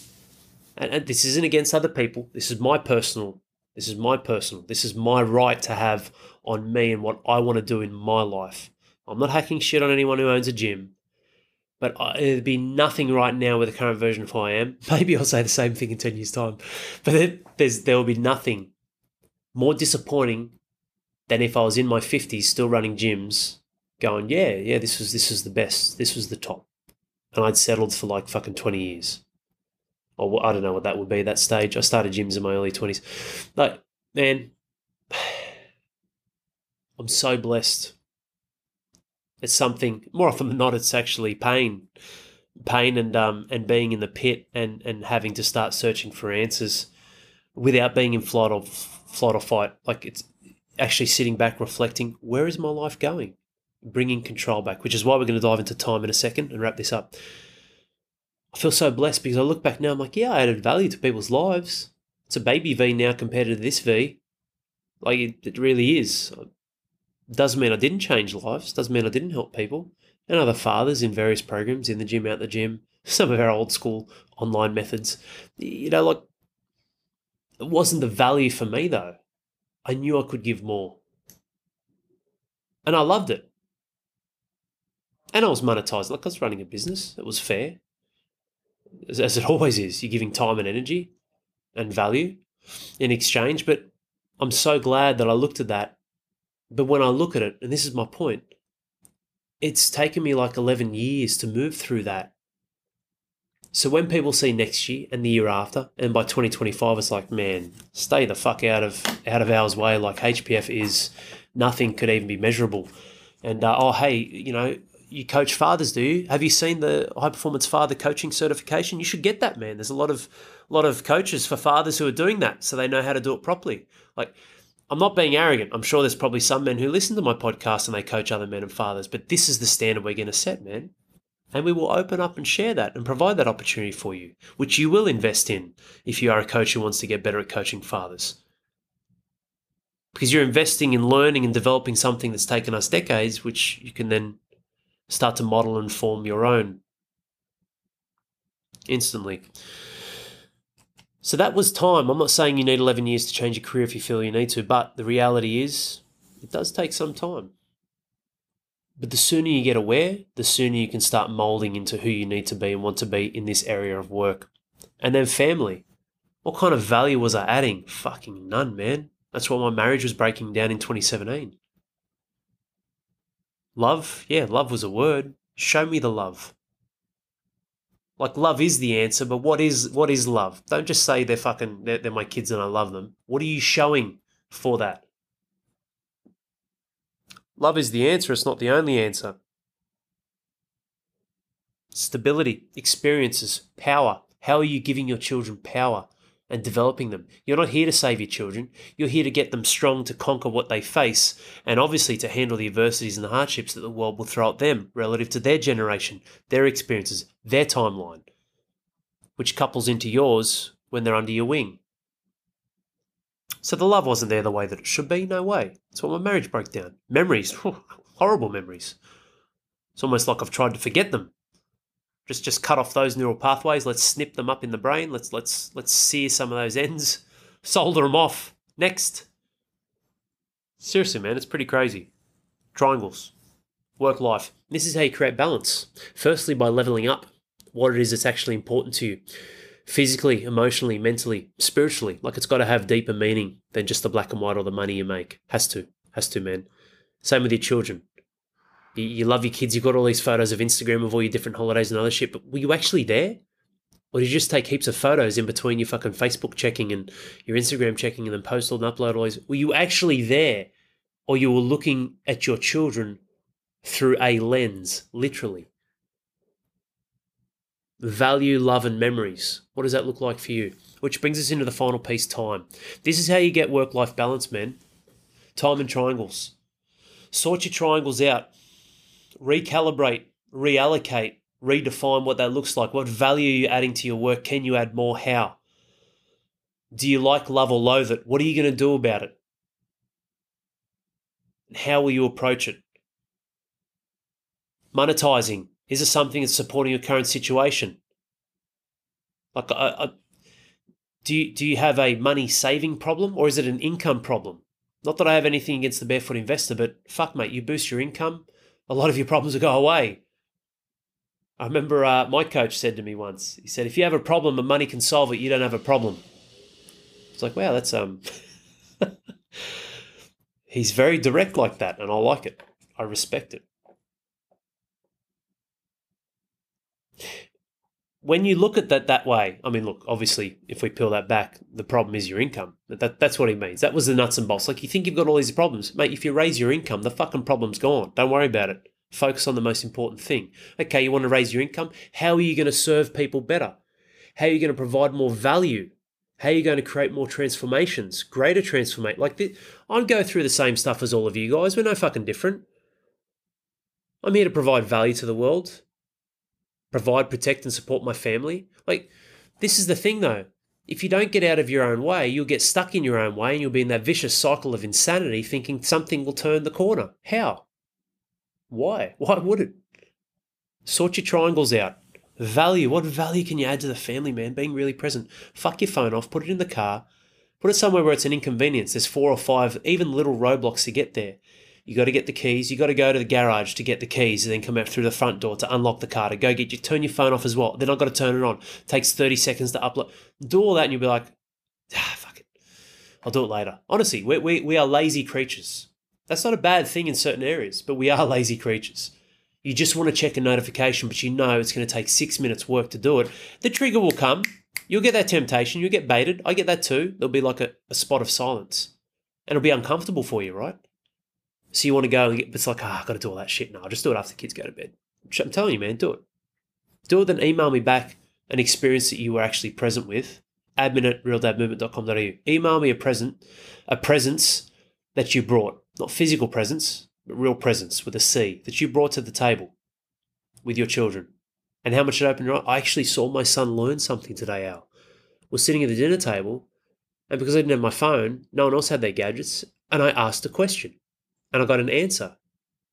and, and this isn't against other people. This is my personal. This is my personal. This is my right to have on me and what I want to do in my life. I'm not hacking shit on anyone who owns a gym, but I, it'd be nothing right now with the current version of who I am. Maybe I'll say the same thing in ten years' time, but there, there will be nothing more disappointing than if I was in my fifties still running gyms, going, yeah, yeah, this was this was the best, this was the top, and I'd settled for like fucking twenty years or I don't know what that would be that stage. I started gyms in my early 20s. Like, man, I'm so blessed. It's something more often than not. It's actually pain, pain, and um, and being in the pit and and having to start searching for answers without being in flight or flight or fight. Like it's actually sitting back, reflecting. Where is my life going? Bringing control back, which is why we're going to dive into time in a second and wrap this up. I feel so blessed because I look back now, I'm like, yeah, I added value to people's lives. It's a baby V now compared to this V. Like, it, it really is. Doesn't mean I didn't change lives, doesn't mean I didn't help people. And other fathers in various programs, in the gym, out the gym, some of our old school online methods. You know, like, it wasn't the value for me though. I knew I could give more. And I loved it. And I was monetized. Like I was running a business. It was fair as it always is. You're giving time and energy and value in exchange. But I'm so glad that I looked at that. But when I look at it, and this is my point, it's taken me like 11 years to move through that. So when people see next year and the year after, and by 2025, it's like, man, stay the fuck out of out of ours way. Like HPF is nothing could even be measurable. And uh, oh, hey, you know, you coach fathers, do you? Have you seen the high performance father coaching certification? You should get that, man. There's a lot of lot of coaches for fathers who are doing that, so they know how to do it properly. Like, I'm not being arrogant. I'm sure there's probably some men who listen to my podcast and they coach other men and fathers, but this is the standard we're going to set, man. And we will open up and share that and provide that opportunity for you, which you will invest in if you are a coach who wants to get better at coaching fathers. Because you're investing in learning and developing something that's taken us decades, which you can then start to model and form your own instantly. So that was time. I'm not saying you need 11 years to change your career if you feel you need to, but the reality is it does take some time. But the sooner you get aware, the sooner you can start molding into who you need to be and want to be in this area of work. And then family. What kind of value was I adding? Fucking none, man. That's why my marriage was breaking down in 2017. Love? Yeah, love was a word. Show me the love. Like love is the answer, but what is what is love? Don't just say they're fucking they're, they're my kids and I love them. What are you showing for that? Love is the answer, it's not the only answer. Stability, experiences, power. How are you giving your children power? and developing them. You're not here to save your children. You're here to get them strong to conquer what they face and obviously to handle the adversities and the hardships that the world will throw at them relative to their generation, their experiences, their timeline, which couples into yours when they're under your wing. So the love wasn't there the way that it should be, no way. That's why my marriage broke down. Memories, horrible memories. It's almost like I've tried to forget them just just cut off those neural pathways. Let's snip them up in the brain. Let's let's let's sear some of those ends, solder them off. Next. Seriously, man, it's pretty crazy. Triangles, work life. This is how you create balance. Firstly, by leveling up what it is that's actually important to you physically, emotionally, mentally, spiritually. Like it's got to have deeper meaning than just the black and white or the money you make. Has to. Has to, man. Same with your children you, you love your kids, you've got all these photos of Instagram of all your different holidays and other shit, but were you actually there? Or did you just take heaps of photos in between your fucking Facebook checking and your Instagram checking and then post all and upload all these? Were you actually there? Or you were looking at your children through a lens, literally? Value, love, and memories. What does that look like for you? Which brings us into the final piece time. This is how you get work life balance, men. Time and triangles. Sort your triangles out recalibrate, reallocate, redefine what that looks like. What value are you adding to your work? Can you add more? How? Do you like, love, or loathe it? What are you going to do about it? How will you approach it? Monetizing. Is it something that's supporting your current situation? Like, I, I, Do you, do you have a money saving problem or is it an income problem? Not that I have anything against the barefoot investor, but fuck, mate, you boost your income, a lot of your problems will go away. I remember uh, my coach said to me once, he said, if you have a problem and money can solve it, you don't have a problem. It's like, wow, that's um he's very direct like that, and I like it. I respect it. When you look at that that way, I mean, look, obviously, if we peel that back, the problem is your income. That, that's what he means. That was the nuts and bolts. Like, you think you've got all these problems. Mate, if you raise your income, the fucking problem's gone. Don't worry about it. Focus on the most important thing. Okay, you want to raise your income? How are you going to serve people better? How are you going to provide more value? How are you going to create more transformations, greater transformate? Like this, I go through the same stuff as all of you guys. We're no fucking different. I'm here to provide value to the world, provide, protect, and support my family. Like this is the thing though. If you don't get out of your own way, you'll get stuck in your own way and you'll be in that vicious cycle of insanity thinking something will turn the corner. How? Why? Why would it? Sort your triangles out. Value. What value can you add to the family, man? Being really present. Fuck your phone off, put it in the car, put it somewhere where it's an inconvenience. There's four or five, even little roadblocks to get there. You got to get the keys. You got to go to the garage to get the keys, and then come out through the front door to unlock the car. To go get you turn your phone off as well. Then I've got to turn it on. It takes thirty seconds to upload. Do all that, and you'll be like, ah, fuck it. I'll do it later. Honestly, we we, we are lazy creatures. That's not a bad thing in certain areas, but we are lazy creatures. You just want to check a notification, but you know it's going to take six minutes work to do it. The trigger will come. You'll get that temptation. You'll get baited. I get that too. There'll be like a, a spot of silence. And it'll be uncomfortable for you, right? So you want to go and get, it's like, ah, oh, I've got to do all that shit. now. I'll just do it after the kids go to bed. I'm telling you, man, do it. Do it, then email me back an experience that you were actually present with. Admin at realdadmovement.com.au. Email me a present, a presence that you brought not physical presence, but real presence with a C that you brought to the table with your children. And how much it opened your. I actually saw my son learn something today, Al. We're sitting at the dinner table, and because I didn't have my phone, no one else had their gadgets, and I asked a question. And I got an answer.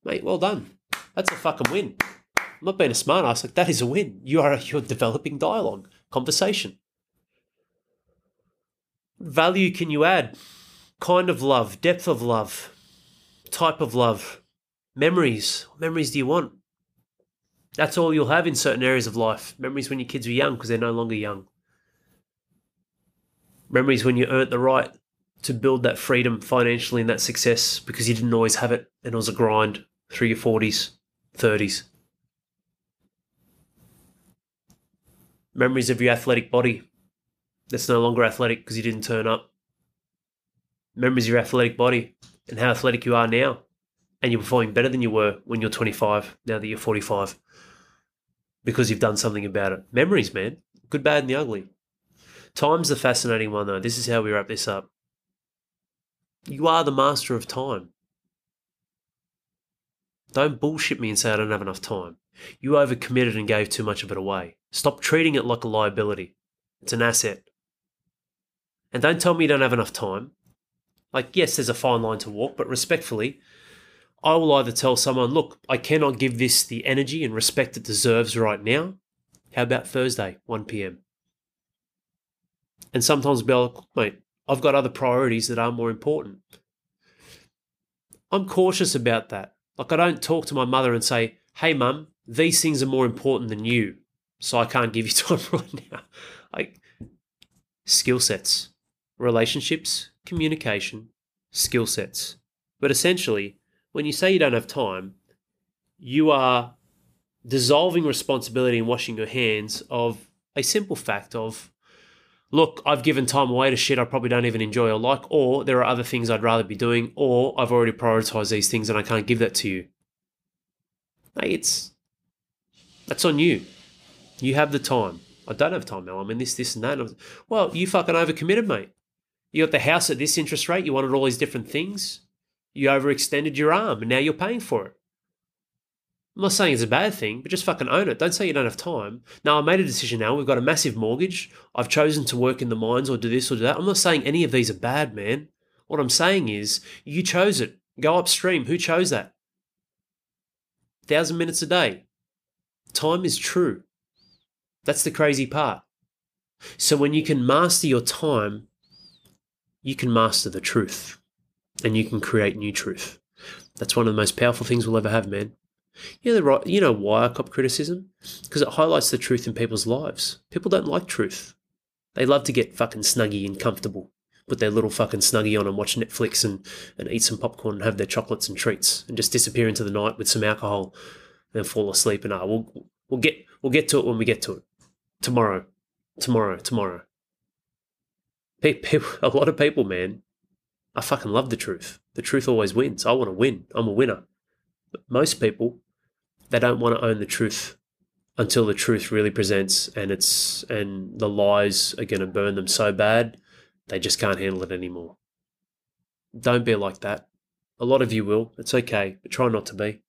Mate, well done. That's a fucking win. I'm not being a smart ass, like that is a win. You are you're developing dialogue, conversation. Value can you add? Kind of love, depth of love, type of love, memories. What memories do you want? That's all you'll have in certain areas of life. Memories when your kids were young because they're no longer young. Memories when you earned the right to build that freedom financially and that success because you didn't always have it and it was a grind through your 40s, 30s. Memories of your athletic body that's no longer athletic because you didn't turn up. Memories of your athletic body and how athletic you are now. And you're performing better than you were when you're 25, now that you're 45, because you've done something about it. Memories, man. Good, bad, and the ugly. Time's the fascinating one, though. This is how we wrap this up. You are the master of time. Don't bullshit me and say I don't have enough time. You overcommitted and gave too much of it away. Stop treating it like a liability. It's an asset. And don't tell me you don't have enough time. Like, yes, there's a fine line to walk, but respectfully, I will either tell someone, look, I cannot give this the energy and respect it deserves right now. How about Thursday, 1 p.m.? And sometimes be like, mate, I've got other priorities that are more important. I'm cautious about that. Like, I don't talk to my mother and say, hey, mum, these things are more important than you, so I can't give you time right now. Like, skill sets, relationships, communication, skill sets. But essentially, when you say you don't have time, you are dissolving responsibility and washing your hands of a simple fact of, look, I've given time away to shit I probably don't even enjoy or like, or there are other things I'd rather be doing, or I've already prioritized these things and I can't give that to you. Hey, it's that's on you. You have the time. I don't have time now. I'm in this, this, and that. Well, you fucking overcommitted, mate. You got the house at this interest rate, you wanted all these different things. You overextended your arm and now you're paying for it. I'm not saying it's a bad thing, but just fucking own it. Don't say you don't have time. Now, I made a decision now. We've got a massive mortgage. I've chosen to work in the mines or do this or do that. I'm not saying any of these are bad, man. What I'm saying is you chose it. Go upstream. Who chose that? Thousand minutes a day. Time is true. That's the crazy part. So when you can master your time, you can master the truth and you can create new truth. That's one of the most powerful things we'll ever have, man. You know, the right, you know why I cop criticism? Because it highlights the truth in people's lives. People don't like truth. They love to get fucking snuggy and comfortable, put their little fucking snuggy on and watch Netflix and, and eat some popcorn and have their chocolates and treats and just disappear into the night with some alcohol and fall asleep and ah, we'll we'll get we'll get to it when we get to it. Tomorrow. Tomorrow, tomorrow. People, a lot of people, man, I fucking love the truth. The truth always wins. I want to win. I'm a winner. But most people, they don't want to own the truth until the truth really presents and it's and the lies are going to burn them so bad they just can't handle it anymore. Don't be like that. A lot of you will. It's okay, but try not to be.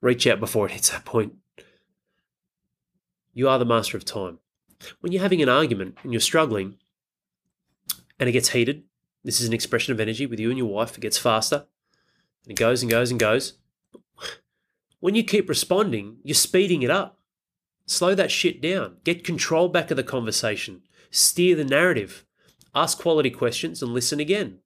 Reach out before it hits that point. You are the master of time. When you're having an argument and you're struggling and it gets heated, this is an expression of energy with you and your wife, it gets faster and it goes and goes and goes. When you keep responding, you're speeding it up. Slow that shit down. Get control back of the conversation. Steer the narrative. Ask quality questions and listen again.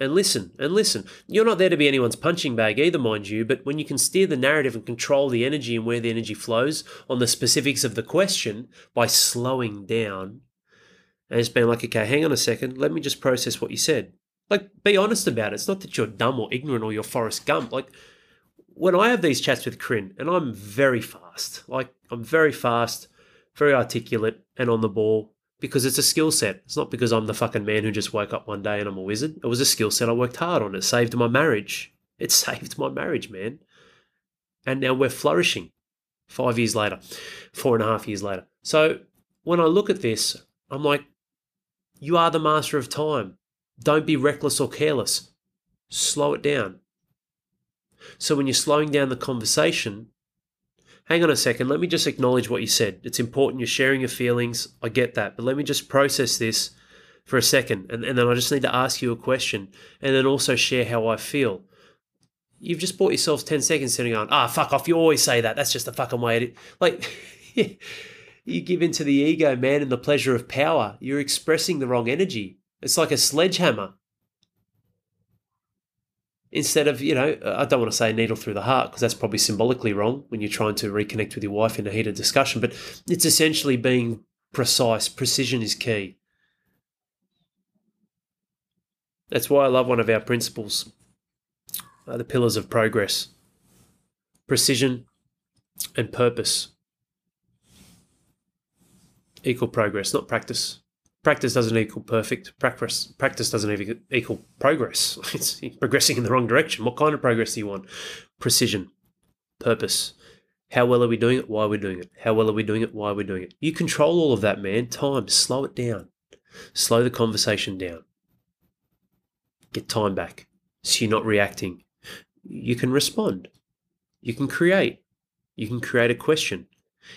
And listen, and listen. You're not there to be anyone's punching bag either, mind you, but when you can steer the narrative and control the energy and where the energy flows on the specifics of the question by slowing down and just being like, okay, hang on a second, let me just process what you said. Like, be honest about it. It's not that you're dumb or ignorant or you're Forrest Gump. Like, when I have these chats with Corinne, and I'm very fast, like, I'm very fast, very articulate, and on the ball because it's a skill set. It's not because I'm the fucking man who just woke up one day and I'm a wizard. It was a skill set I worked hard on. It saved my marriage. It saved my marriage, man. And now we're flourishing five years later, four and a half years later. So when I look at this, I'm like, you are the master of time. Don't be reckless or careless. Slow it down. So when you're slowing down the conversation, hang on a second, let me just acknowledge what you said. It's important you're sharing your feelings. I get that. But let me just process this for a second. And, and then I just need to ask you a question and then also share how I feel. You've just bought yourself 10 seconds sitting on, ah, fuck off. You always say that. That's just the fucking way it is. Like, you give into the ego, man, and the pleasure of power. You're expressing the wrong energy. It's like a sledgehammer instead of, you know, I don't want to say needle through the heart because that's probably symbolically wrong when you're trying to reconnect with your wife in a heated discussion, but it's essentially being precise. Precision is key. That's why I love one of our principles, uh, the pillars of progress precision and purpose. Equal progress, not practice practice doesn't equal perfect. Practice practice doesn't even equal progress. It's progressing in the wrong direction. What kind of progress do you want? Precision, purpose. How well are we doing it? Why are we doing it? How well are we doing it? Why are we doing it? You control all of that, man. Time. Slow it down. Slow the conversation down. Get time back. So you're not reacting. You can respond. You can create. You can create a question.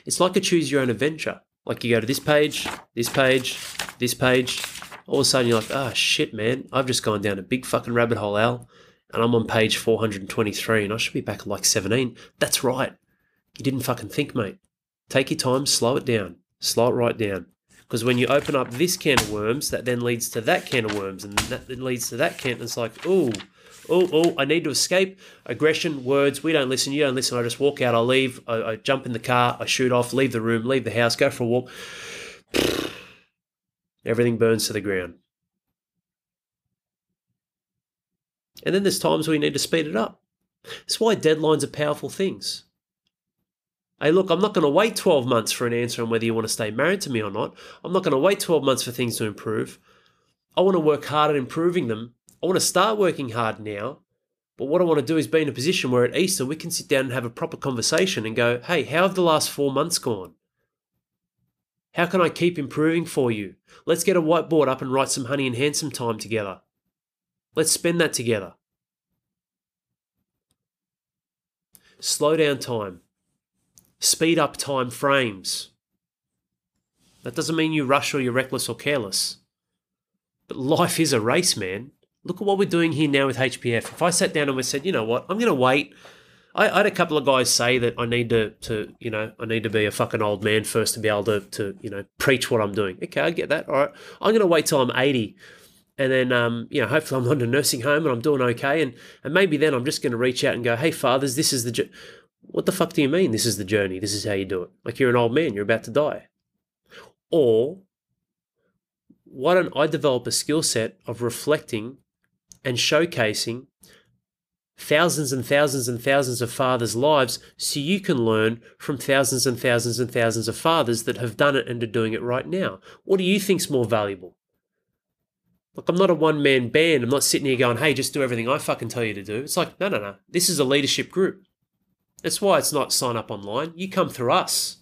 It's like a choose your own adventure. Like you go to this page, this page, this page. All of a sudden you're like, oh, shit, man. I've just gone down a big fucking rabbit hole, Al. And I'm on page 423 and I should be back at like 17. That's right. You didn't fucking think, mate. Take your time, slow it down. Slow it right down. Because when you open up this can of worms, that then leads to that can of worms, and that leads to that can. It's like, ooh, oh, oh, I need to escape. Aggression, words, we don't listen, you don't listen. I just walk out, I leave, I, I jump in the car, I shoot off, leave the room, leave the house, go for a walk. Everything burns to the ground. And then there's times where you need to speed it up. That's why deadlines are powerful things. Hey, look, I'm not going to wait 12 months for an answer on whether you want to stay married to me or not. I'm not going to wait 12 months for things to improve. I want to work hard at improving them I want to start working hard now, but what I want to do is be in a position where at Easter we can sit down and have a proper conversation and go, hey, how have the last four months gone? How can I keep improving for you? Let's get a whiteboard up and write some honey and handsome time together. Let's spend that together. Slow down time. Speed up time frames. That doesn't mean you rush or you're reckless or careless. But life is a race, man look at what we're doing here now with HPF. If I sat down and we said, you know what, I'm going to wait I, had a couple of guys say that I need to, to, you know, I need to be a fucking old man first to be able to, to, you know, preach what I'm doing. Okay, I get that. All right, I'm going to wait till I'm 80, and then, um, you know, hopefully I'm not in a nursing home and I'm doing okay, and and maybe then I'm just going to reach out and go, hey, fathers, this is the. What the fuck do you mean? This is the journey. This is how you do it. Like you're an old man, you're about to die, or why don't I develop a skill set of reflecting and showcasing thousands and thousands and thousands of fathers' lives so you can learn from thousands and thousands and thousands of fathers that have done it and are doing it right now. What do you think's more valuable? Like I'm not a one man band. I'm not sitting here going, "Hey, just do everything I fucking tell you to do." It's like, no, no, no. This is a leadership group. That's why it's not sign up online. You come through us.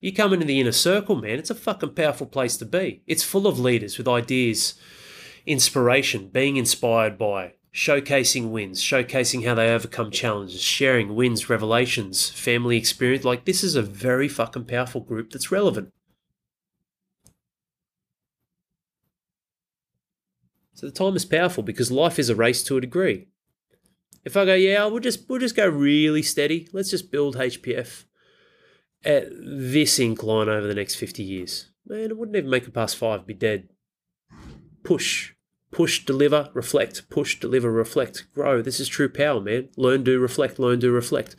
You come into the inner circle, man. It's a fucking powerful place to be. It's full of leaders with ideas, inspiration, being inspired by, showcasing wins, showcasing how they overcome challenges, sharing wins, revelations, family experience. Like, this is a very fucking powerful group that's relevant. So the time is powerful because life is a race to a degree. If I go, yeah, we'll just we'll just go really steady. Let's just build HPF at this incline over the next 50 years. Man, it wouldn't even make it past five, be dead. Push, Push, deliver, reflect. Push, deliver, reflect. Grow. This is true power, man. Learn, do, reflect. Learn, do, reflect.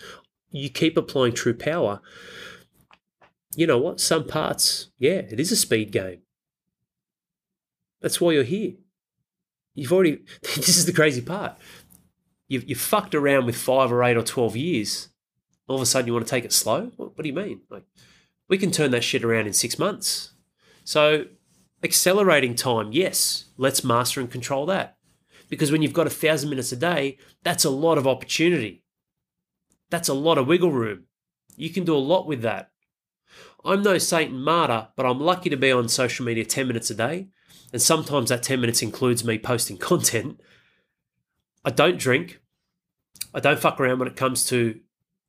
You keep applying true power. You know what? Some parts, yeah, it is a speed game. That's why you're here. You've already, this is the crazy part. You've, you've fucked around with five or eight or 12 years. All of a sudden you want to take it slow? What, what do you mean? Like, we can turn that shit around in six months. So Accelerating time, yes, let's master and control that. Because when you've got a thousand minutes a day, that's a lot of opportunity. That's a lot of wiggle room. You can do a lot with that. I'm no saint martyr, but I'm lucky to be on social media 10 minutes a day. And sometimes that 10 minutes includes me posting content. I don't drink. I don't fuck around when it comes to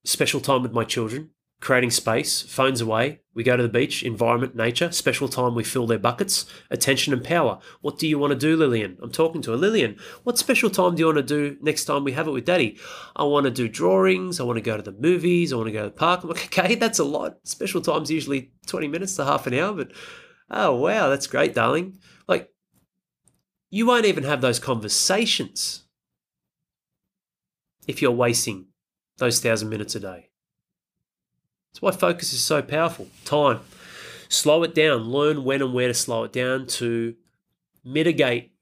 special time with my children creating space, phones away. We go to the beach, environment, nature, special time, we fill their buckets, attention and power. What do you want to do, Lillian? I'm talking to her. Lillian, what special time do you want to do next time we have it with daddy? I want to do drawings. I want to go to the movies. I want to go to the park. I'm like, okay, that's a lot. Special time's usually 20 minutes to half an hour, but oh, wow, that's great, darling. Like, you won't even have those conversations if you're wasting those thousand minutes a day. That's why focus is so powerful. Time. Slow it down. Learn when and where to slow it down to mitigate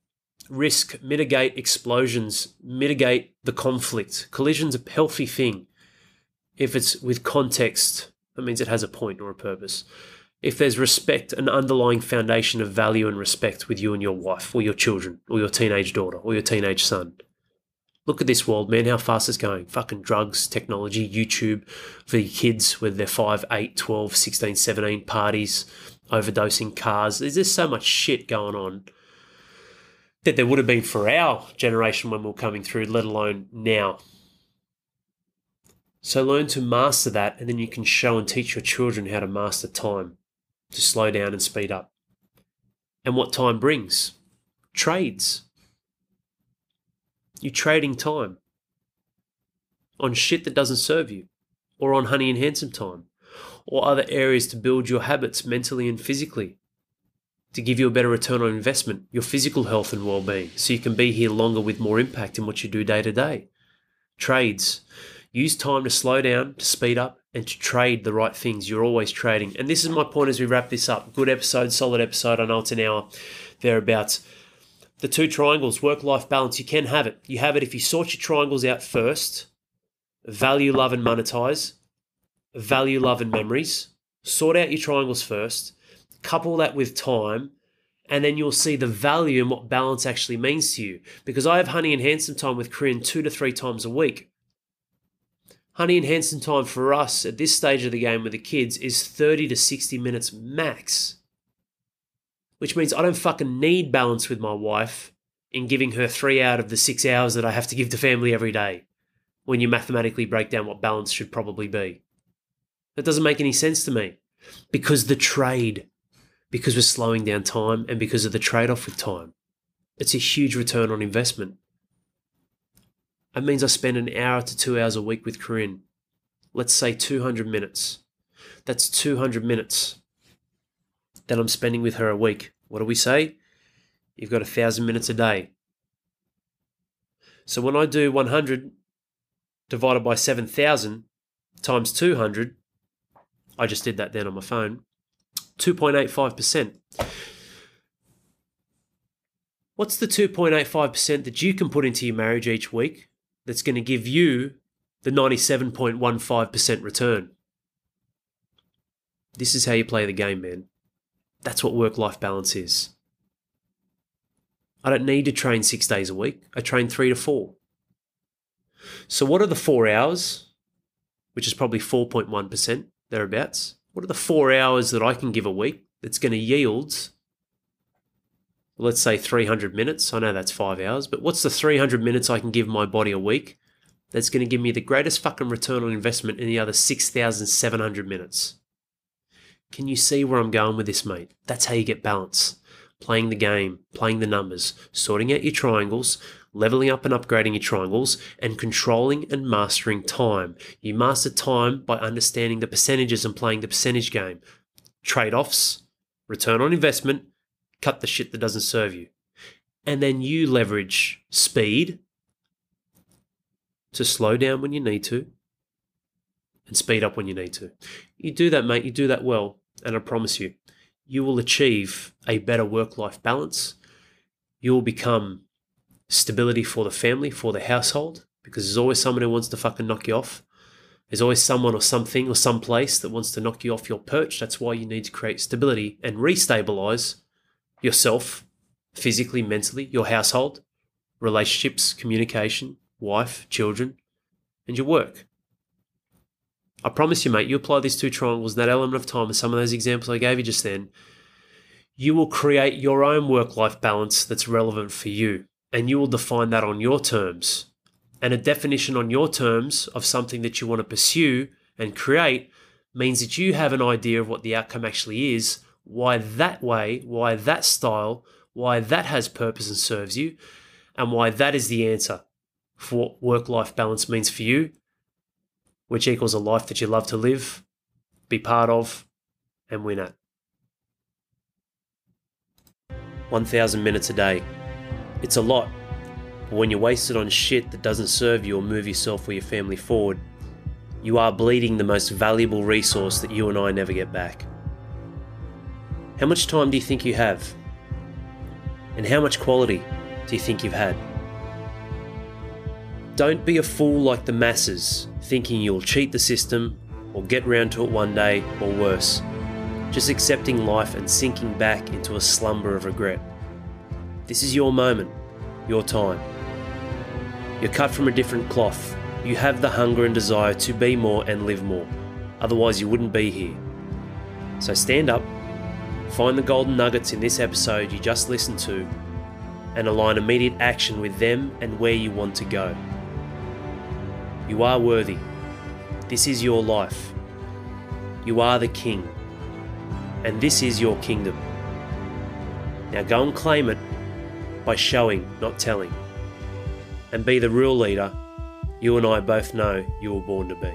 risk, mitigate explosions, mitigate the conflict. Collision's a healthy thing. If it's with context, that means it has a point or a purpose. If there's respect, an underlying foundation of value and respect with you and your wife, or your children, or your teenage daughter, or your teenage son, Look at this world, man, how fast it's going. Fucking drugs, technology, YouTube for your kids, with they're 5, 8, 12, 16, 17, parties, overdosing cars. There's just so much shit going on that there would have been for our generation when we are coming through, let alone now. So learn to master that, and then you can show and teach your children how to master time, to slow down and speed up. And what time brings? Trades. You're trading time on shit that doesn't serve you, or on honey and handsome time, or other areas to build your habits mentally and physically, to give you a better return on investment, your physical health and well being, so you can be here longer with more impact in what you do day to day. Trades. Use time to slow down, to speed up, and to trade the right things. You're always trading. And this is my point as we wrap this up. Good episode, solid episode. I know it's an hour thereabouts the two triangles, work life balance, you can have it. You have it if you sort your triangles out first value, love, and monetize, value, love, and memories. Sort out your triangles first, couple that with time, and then you'll see the value and what balance actually means to you. Because I have honey and handsome time with Corinne two to three times a week. Honey and handsome time for us at this stage of the game with the kids is 30 to 60 minutes max which means I don't fucking need balance with my wife in giving her three out of the six hours that I have to give to family every day when you mathematically break down what balance should probably be. That doesn't make any sense to me because the trade, because we're slowing down time and because of the trade off with time. It's a huge return on investment. It means I spend an hour to two hours a week with Corinne. Let's say 200 minutes. That's 200 minutes that I'm spending with her a week. What do we say? You've got a thousand minutes a day. So when I do 100 divided by 7,000 times 200, I just did that then on my phone, 2.85%. What's the 2.85% that you can put into your marriage each week that's going to give you the 97.15% return? This is how you play the game, man. That's what work life balance is. I don't need to train six days a week. I train three to four. So, what are the four hours, which is probably 4.1% thereabouts? What are the four hours that I can give a week that's going to yield, let's say 300 minutes? I know that's five hours, but what's the 300 minutes I can give my body a week that's going to give me the greatest fucking return on investment in the other 6,700 minutes? Can you see where I'm going with this, mate? That's how you get balance. Playing the game, playing the numbers, sorting out your triangles, leveling up and upgrading your triangles, and controlling and mastering time. You master time by understanding the percentages and playing the percentage game. Trade offs, return on investment, cut the shit that doesn't serve you. And then you leverage speed to slow down when you need to and speed up when you need to. You do that, mate. You do that well. And I promise you, you will achieve a better work life balance. You will become stability for the family, for the household, because there's always someone who wants to fucking knock you off. There's always someone or something or some place that wants to knock you off your perch. That's why you need to create stability and restabilize yourself physically, mentally, your household, relationships, communication, wife, children, and your work. I promise you, mate, you apply these two triangles, that element of time, and some of those examples I gave you just then, you will create your own work life balance that's relevant for you. And you will define that on your terms. And a definition on your terms of something that you want to pursue and create means that you have an idea of what the outcome actually is, why that way, why that style, why that has purpose and serves you, and why that is the answer for what work life balance means for you which equals a life that you love to live, be part of, and win at. 1,000 minutes a day. It's a lot, but when you waste it on shit that doesn't serve you or move yourself or your family forward, you are bleeding the most valuable resource that you and I never get back. How much time do you think you have? And how much quality do you think you've had? Don't be a fool like the masses, thinking you'll cheat the system or get round to it one day or worse. Just accepting life and sinking back into a slumber of regret. This is your moment, your time. You're cut from a different cloth. You have the hunger and desire to be more and live more. Otherwise, you wouldn't be here. So stand up, find the golden nuggets in this episode you just listened to, and align immediate action with them and where you want to go. You are worthy. This is your life. You are the king. And this is your kingdom. Now go and claim it by showing, not telling. And be the real leader you and I both know you were born to be.